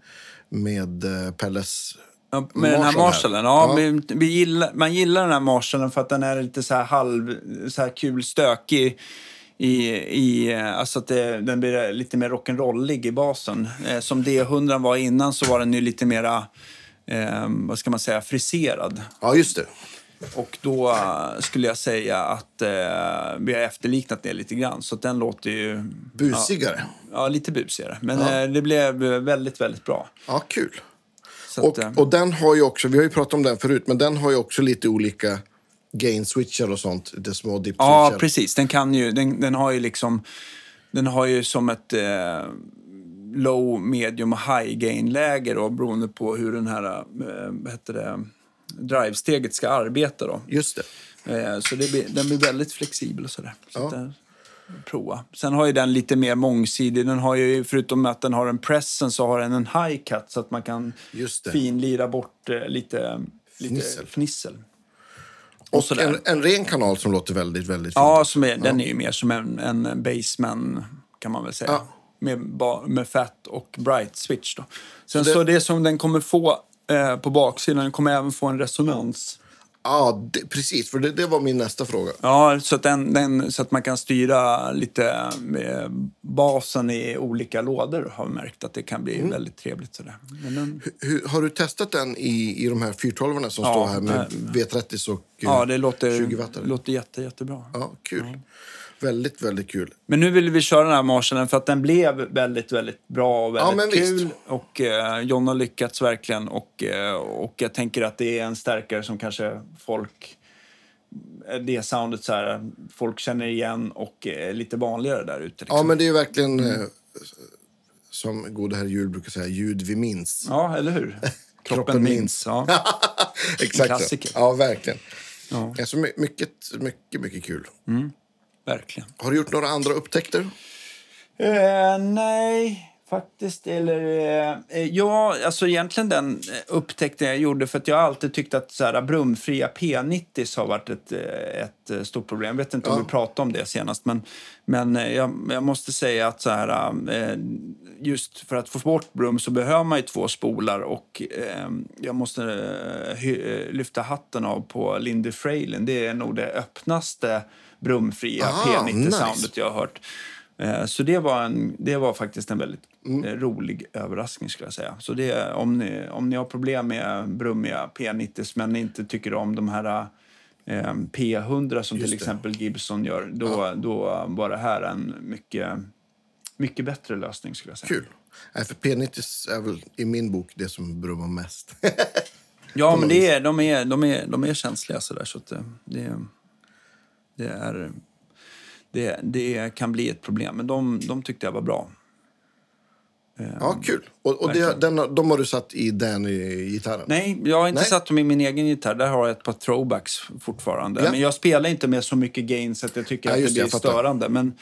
Speaker 1: med eh, Pelles
Speaker 2: Ja, med den här
Speaker 1: Marshall här.
Speaker 2: Marshallen. Ja,
Speaker 1: Ja.
Speaker 2: Vi, vi gillar, man gillar den här Marshallen för att den är lite så här halv, så här kul stökig. I, i, alltså att det, den blir lite mer rock'n'rollig i basen. Eh, som D100 var innan så var den ju lite mera, eh, vad ska man säga, friserad.
Speaker 1: Ja, just det.
Speaker 2: Och då eh, skulle jag säga att eh, vi har efterliknat det lite grann. Så den låter ju...
Speaker 1: Busigare.
Speaker 2: Ja, lite busigare. Men eh, det blev väldigt, väldigt bra.
Speaker 1: Ja, kul.
Speaker 2: Så att,
Speaker 1: Och,
Speaker 2: eh,
Speaker 1: och den har ju också, vi har ju pratat om den förut, men den har ju också lite olika gain-switchar och sånt. Lite små
Speaker 2: ja,
Speaker 1: dip-switchar.
Speaker 2: precis. Den, kan ju, den, den har ju liksom... Den har ju som ett eh, low, medium och high gain-läge då, beroende på hur den här, eh, vad heter det, drivesteget ska arbeta då.
Speaker 1: Just det.
Speaker 2: Eh, Så det blir, den blir väldigt flexibel och sådär. Så
Speaker 1: Ja.
Speaker 2: Prova. Sen har ju den lite mer mångsidig. Den har ju, förutom att den har en pressen så har den en high cut så att man kan finlira bort eh, lite, lite
Speaker 1: Fnissel.
Speaker 2: fnissel.
Speaker 1: Och
Speaker 2: sådär.
Speaker 1: en, en ren kanal som låter väldigt, väldigt fint.
Speaker 2: Ja, som är, den är ju mer som en, en baseman kan man väl säga.
Speaker 1: Ja.
Speaker 2: Med, med fat och bright switch då. Sen
Speaker 1: Så
Speaker 2: så
Speaker 1: det-
Speaker 2: det, som den kommer få eh, på baksidan, den kommer även få en resonans.
Speaker 1: Ja, det, precis. För det, det var min nästa fråga.
Speaker 2: Ja, så att, den, den, så att man kan styra lite med basen i olika lådor har vi märkt att det kan
Speaker 1: Mm.
Speaker 2: bli väldigt trevligt. Sådär. Den,
Speaker 1: Hur, har du testat den i, i de här 412 som
Speaker 2: Ja,
Speaker 1: står här med
Speaker 2: nej.
Speaker 1: V30 och eh,
Speaker 2: ja, det låter,
Speaker 1: 20 watt?
Speaker 2: låter jätte, jättebra.
Speaker 1: Ja, kul. Väldigt, väldigt kul.
Speaker 2: Men nu vill vi köra den här marschen för att den blev väldigt, väldigt bra och väldigt
Speaker 1: men
Speaker 2: kul.
Speaker 1: visst.
Speaker 2: Och eh, John har lyckats verkligen. Och, eh, och jag tänker att det är en stärkare som kanske folk... Det soundet så här, folk känner igen och är lite vanligare där ute. Liksom.
Speaker 1: Ja, men det är verkligen,
Speaker 2: Mm.
Speaker 1: eh, som gode herr Jul brukar säga, ljud vi minns.
Speaker 2: Ja, eller hur? [laughs] Kroppen,
Speaker 1: Kroppen
Speaker 2: minns.
Speaker 1: minns.
Speaker 2: Ja. [laughs]
Speaker 1: Exakt.
Speaker 2: klassiker.
Speaker 1: Ja, verkligen.
Speaker 2: Ja.
Speaker 1: Alltså, my- mycket, mycket, mycket kul.
Speaker 2: Verkligen.
Speaker 1: Har du gjort några andra upptäckter?
Speaker 2: Eh, nej, faktiskt. Eller, eh, eh, ja, alltså egentligen den eh, upptäckten jag gjorde för att jag alltid tyckt att så här, brumfria P90 har varit ett, eh, ett stort problem. Jag vet inte om
Speaker 1: Ja.
Speaker 2: vi pratade om det senast, men, men jag, jag måste säga att så här, eh, just för att få bort brum så behöver man ju två spolar och eh, jag måste lyfta hatten av på Lindy Fralin. Det är nog det öppnaste brumfria
Speaker 1: Aha,
Speaker 2: P90-soundet
Speaker 1: nice.
Speaker 2: jag har hört. Eh, Så det var, en, det var faktiskt en väldigt
Speaker 1: Mm.
Speaker 2: eh, rolig överraskning skulle jag säga. Så det, om, ni, om ni har problem med brummiga P90 men inte tycker om de här eh, P100 som
Speaker 1: Just
Speaker 2: till
Speaker 1: det.
Speaker 2: exempel Gibson gör, då, då var det här en mycket, mycket bättre lösning skulle jag säga.
Speaker 1: Kul. Nej, för P90 är väl i min bok det som brummar mest.
Speaker 2: Ja, [laughs] men det är, de, är, de, är, de är känsliga sådär så att det, det, det är... Det, det kan bli ett problem, men de, de tyckte jag var bra.
Speaker 1: ja, kul. Och, och det, den, de har du satt i den gitarren?
Speaker 2: Nej, jag har inte
Speaker 1: Nej.
Speaker 2: satt dem i min egen gitarr. Där har jag ett par throwbacks fortfarande.
Speaker 1: Ja.
Speaker 2: Men jag spelar inte med så mycket gain så att jag tycker
Speaker 1: Ja,
Speaker 2: att det blir störande. Men,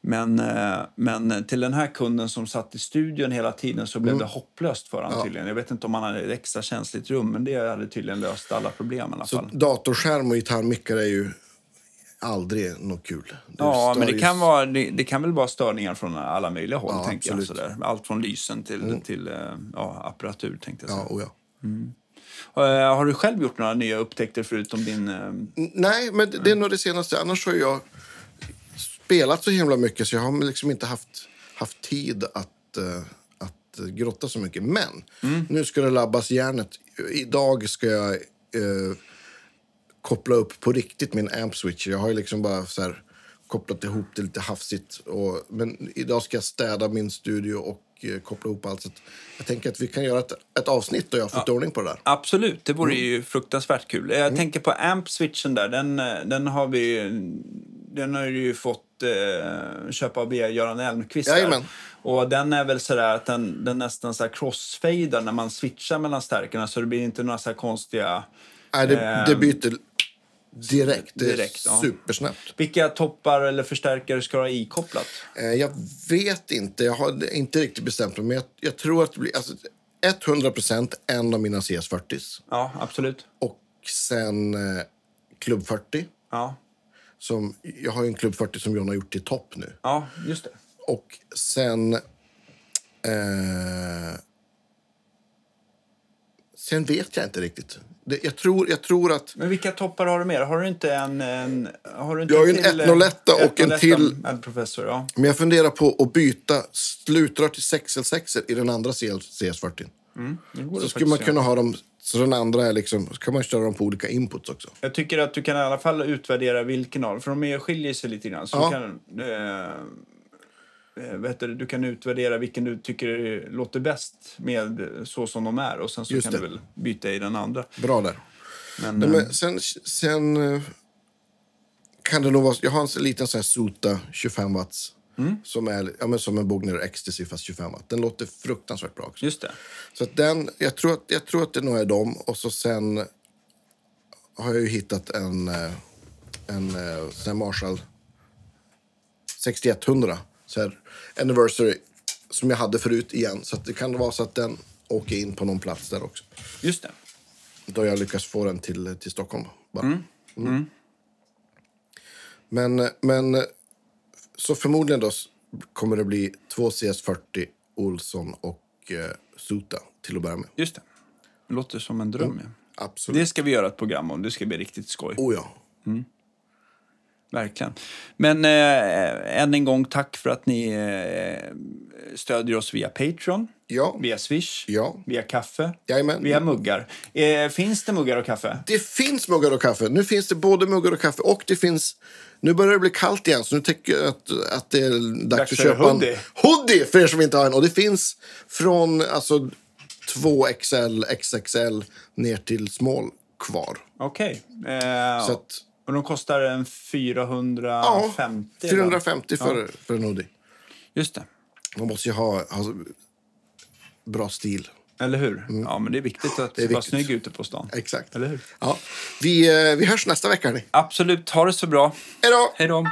Speaker 2: men, eh, men till den här kunden som satt i studion hela tiden så
Speaker 1: Mm.
Speaker 2: blev det hopplöst för honom tydligen. Jag vet inte om han hade ett extra känsligt rum, men det hade tydligen löst alla problem i alla
Speaker 1: Så
Speaker 2: fall.
Speaker 1: datorskärm och gitarrmickar är ju aldrig något kul. Det
Speaker 2: Ja, men det kan, vara, det, det kan väl vara störningar från alla möjliga håll,
Speaker 1: Ja,
Speaker 2: tänker jag. Sådär. Allt från lysen till, till eh, ja, apparatur, tänkte jag säga.
Speaker 1: Ja, och ja.
Speaker 2: Eh, Har du själv gjort några nya upptäckter förutom din... eh,
Speaker 1: Nej, men det- är nog det senaste. Annars har jag spelat så himla mycket så jag har liksom inte haft, haft tid att, att grotta så mycket. Men nu ska det labbas järnet. Idag ska jag koppla upp på riktigt min amp switch. Jag har ju liksom bara så här, kopplat ihop det lite hafsigt. Och, men idag ska jag städa min studio och eh, koppla ihop allt. Så jag tänker att vi kan göra ett, ett avsnitt då jag har fått ordning på det där.
Speaker 2: Absolut, det vore
Speaker 1: Mm.
Speaker 2: ju fruktansvärt kul. Jag tänker på amp-switchen där, den, eh, den har vi den har du ju fått eh, köpa av Göran Elmqvist.
Speaker 1: Jajamän.
Speaker 2: Och den är väl sådär att den, den nästan så crossfadar när man switchar mellan stärkarna så det blir inte några så här konstiga...
Speaker 1: Nej, det, det
Speaker 2: Ehm,
Speaker 1: byter direkt. Det är
Speaker 2: direkt, ja.
Speaker 1: supersnabbt.
Speaker 2: Vilka toppar eller förstärkare ska du ha ikopplat?
Speaker 1: Eh, Jag vet inte. Jag har inte riktigt bestämt mig. Men jag, jag tror att det blir alltså, 100% en av mina CS40s.
Speaker 2: Ja, absolut.
Speaker 1: Och sen eh, Club 40.
Speaker 2: Ja,
Speaker 1: Som, jag har ju en Club 40 som John har gjort till topp nu.
Speaker 2: ja just det.
Speaker 1: Och sen... Eh, sen vet jag inte riktigt. Det, jag, tror, jag tror att...
Speaker 2: Men vilka toppar har du mer? Har du inte en... en har du inte
Speaker 1: Jag har ju en
Speaker 2: eh,
Speaker 1: 101 och en
Speaker 2: 101
Speaker 1: till-
Speaker 2: professor, ja.
Speaker 1: Men jag funderar på att byta slutrör till 6L6 i den andra CS40.
Speaker 2: Det går
Speaker 1: Så skulle man kunna ha dem... Så den andra är liksom... Så kan man köra dem på olika inputs också.
Speaker 2: Jag tycker att du kan i alla fall utvärdera vilken av för de är- skiljer sig lite grann. Så
Speaker 1: Ja.
Speaker 2: kan, eh, vet du, du kan utvärdera vilken du tycker låter bäst med eh, så som de är och sen så
Speaker 1: Just
Speaker 2: kan
Speaker 1: det.
Speaker 2: du väl byta i den andra.
Speaker 1: Bra där.
Speaker 2: Men,
Speaker 1: Nej,
Speaker 2: eh,
Speaker 1: men sen, sen eh, kan det nog vara... Jag har en liten sån här Sota 25 watts.
Speaker 2: Mm.
Speaker 1: Som är ja, men som en Bogner Ecstasy fast 25 watt. Den låter fruktansvärt bra också.
Speaker 2: just det.
Speaker 1: Så den, jag, tror att, jag tror att det nog är dem. Och så sen har jag ju hittat en, eh, en eh, här Marshall 6100. Så här, anniversary som jag hade förut igen. Så det kan vara så att den åker in på någon plats där också.
Speaker 2: Just det.
Speaker 1: Då jag lyckas få den till, till Stockholm. Bara. Mm. Men, men så förmodligen då kommer det bli två CS40, Olsson och eh, Suta till att börja med.
Speaker 2: Just det. Det låter som en dröm. Ja.
Speaker 1: Absolut.
Speaker 2: Det ska vi göra ett program om. Det ska bli riktigt skoj.
Speaker 1: Oh ja.
Speaker 2: Verkligen. Men eh, än en gång tack för att ni eh, stödjer oss via Patreon,
Speaker 1: Ja.
Speaker 2: via Swish,
Speaker 1: Ja.
Speaker 2: via kaffe,
Speaker 1: Jajamän.
Speaker 2: via muggar. Eh, finns det muggar och kaffe?
Speaker 1: Det finns muggar och kaffe. Nu finns det både muggar och kaffe och det finns... Nu börjar det bli kallt igen så nu tycker jag att, att det är dags,
Speaker 2: Dags
Speaker 1: att köpa
Speaker 2: hoodie.
Speaker 1: en hoodie för er som inte har en. Och det finns från alltså 2XL, XXL ner till small kvar.
Speaker 2: Okej. Eh,
Speaker 1: Så att,
Speaker 2: och de kostar en
Speaker 1: ja,
Speaker 2: 450? eller?
Speaker 1: 450 för, för en hoodie.
Speaker 2: Just det.
Speaker 1: Man måste ju ha, ha bra stil.
Speaker 2: Eller hur? Ja, men det är viktigt att
Speaker 1: Mm. är
Speaker 2: vara
Speaker 1: viktigt.
Speaker 2: snygg ute på stan.
Speaker 1: Exakt.
Speaker 2: Eller hur?
Speaker 1: Ja. Vi, eh, vi hörs nästa vecka. Hörni.
Speaker 2: Absolut. Ha det så bra.
Speaker 1: Hej då!
Speaker 2: Hej då.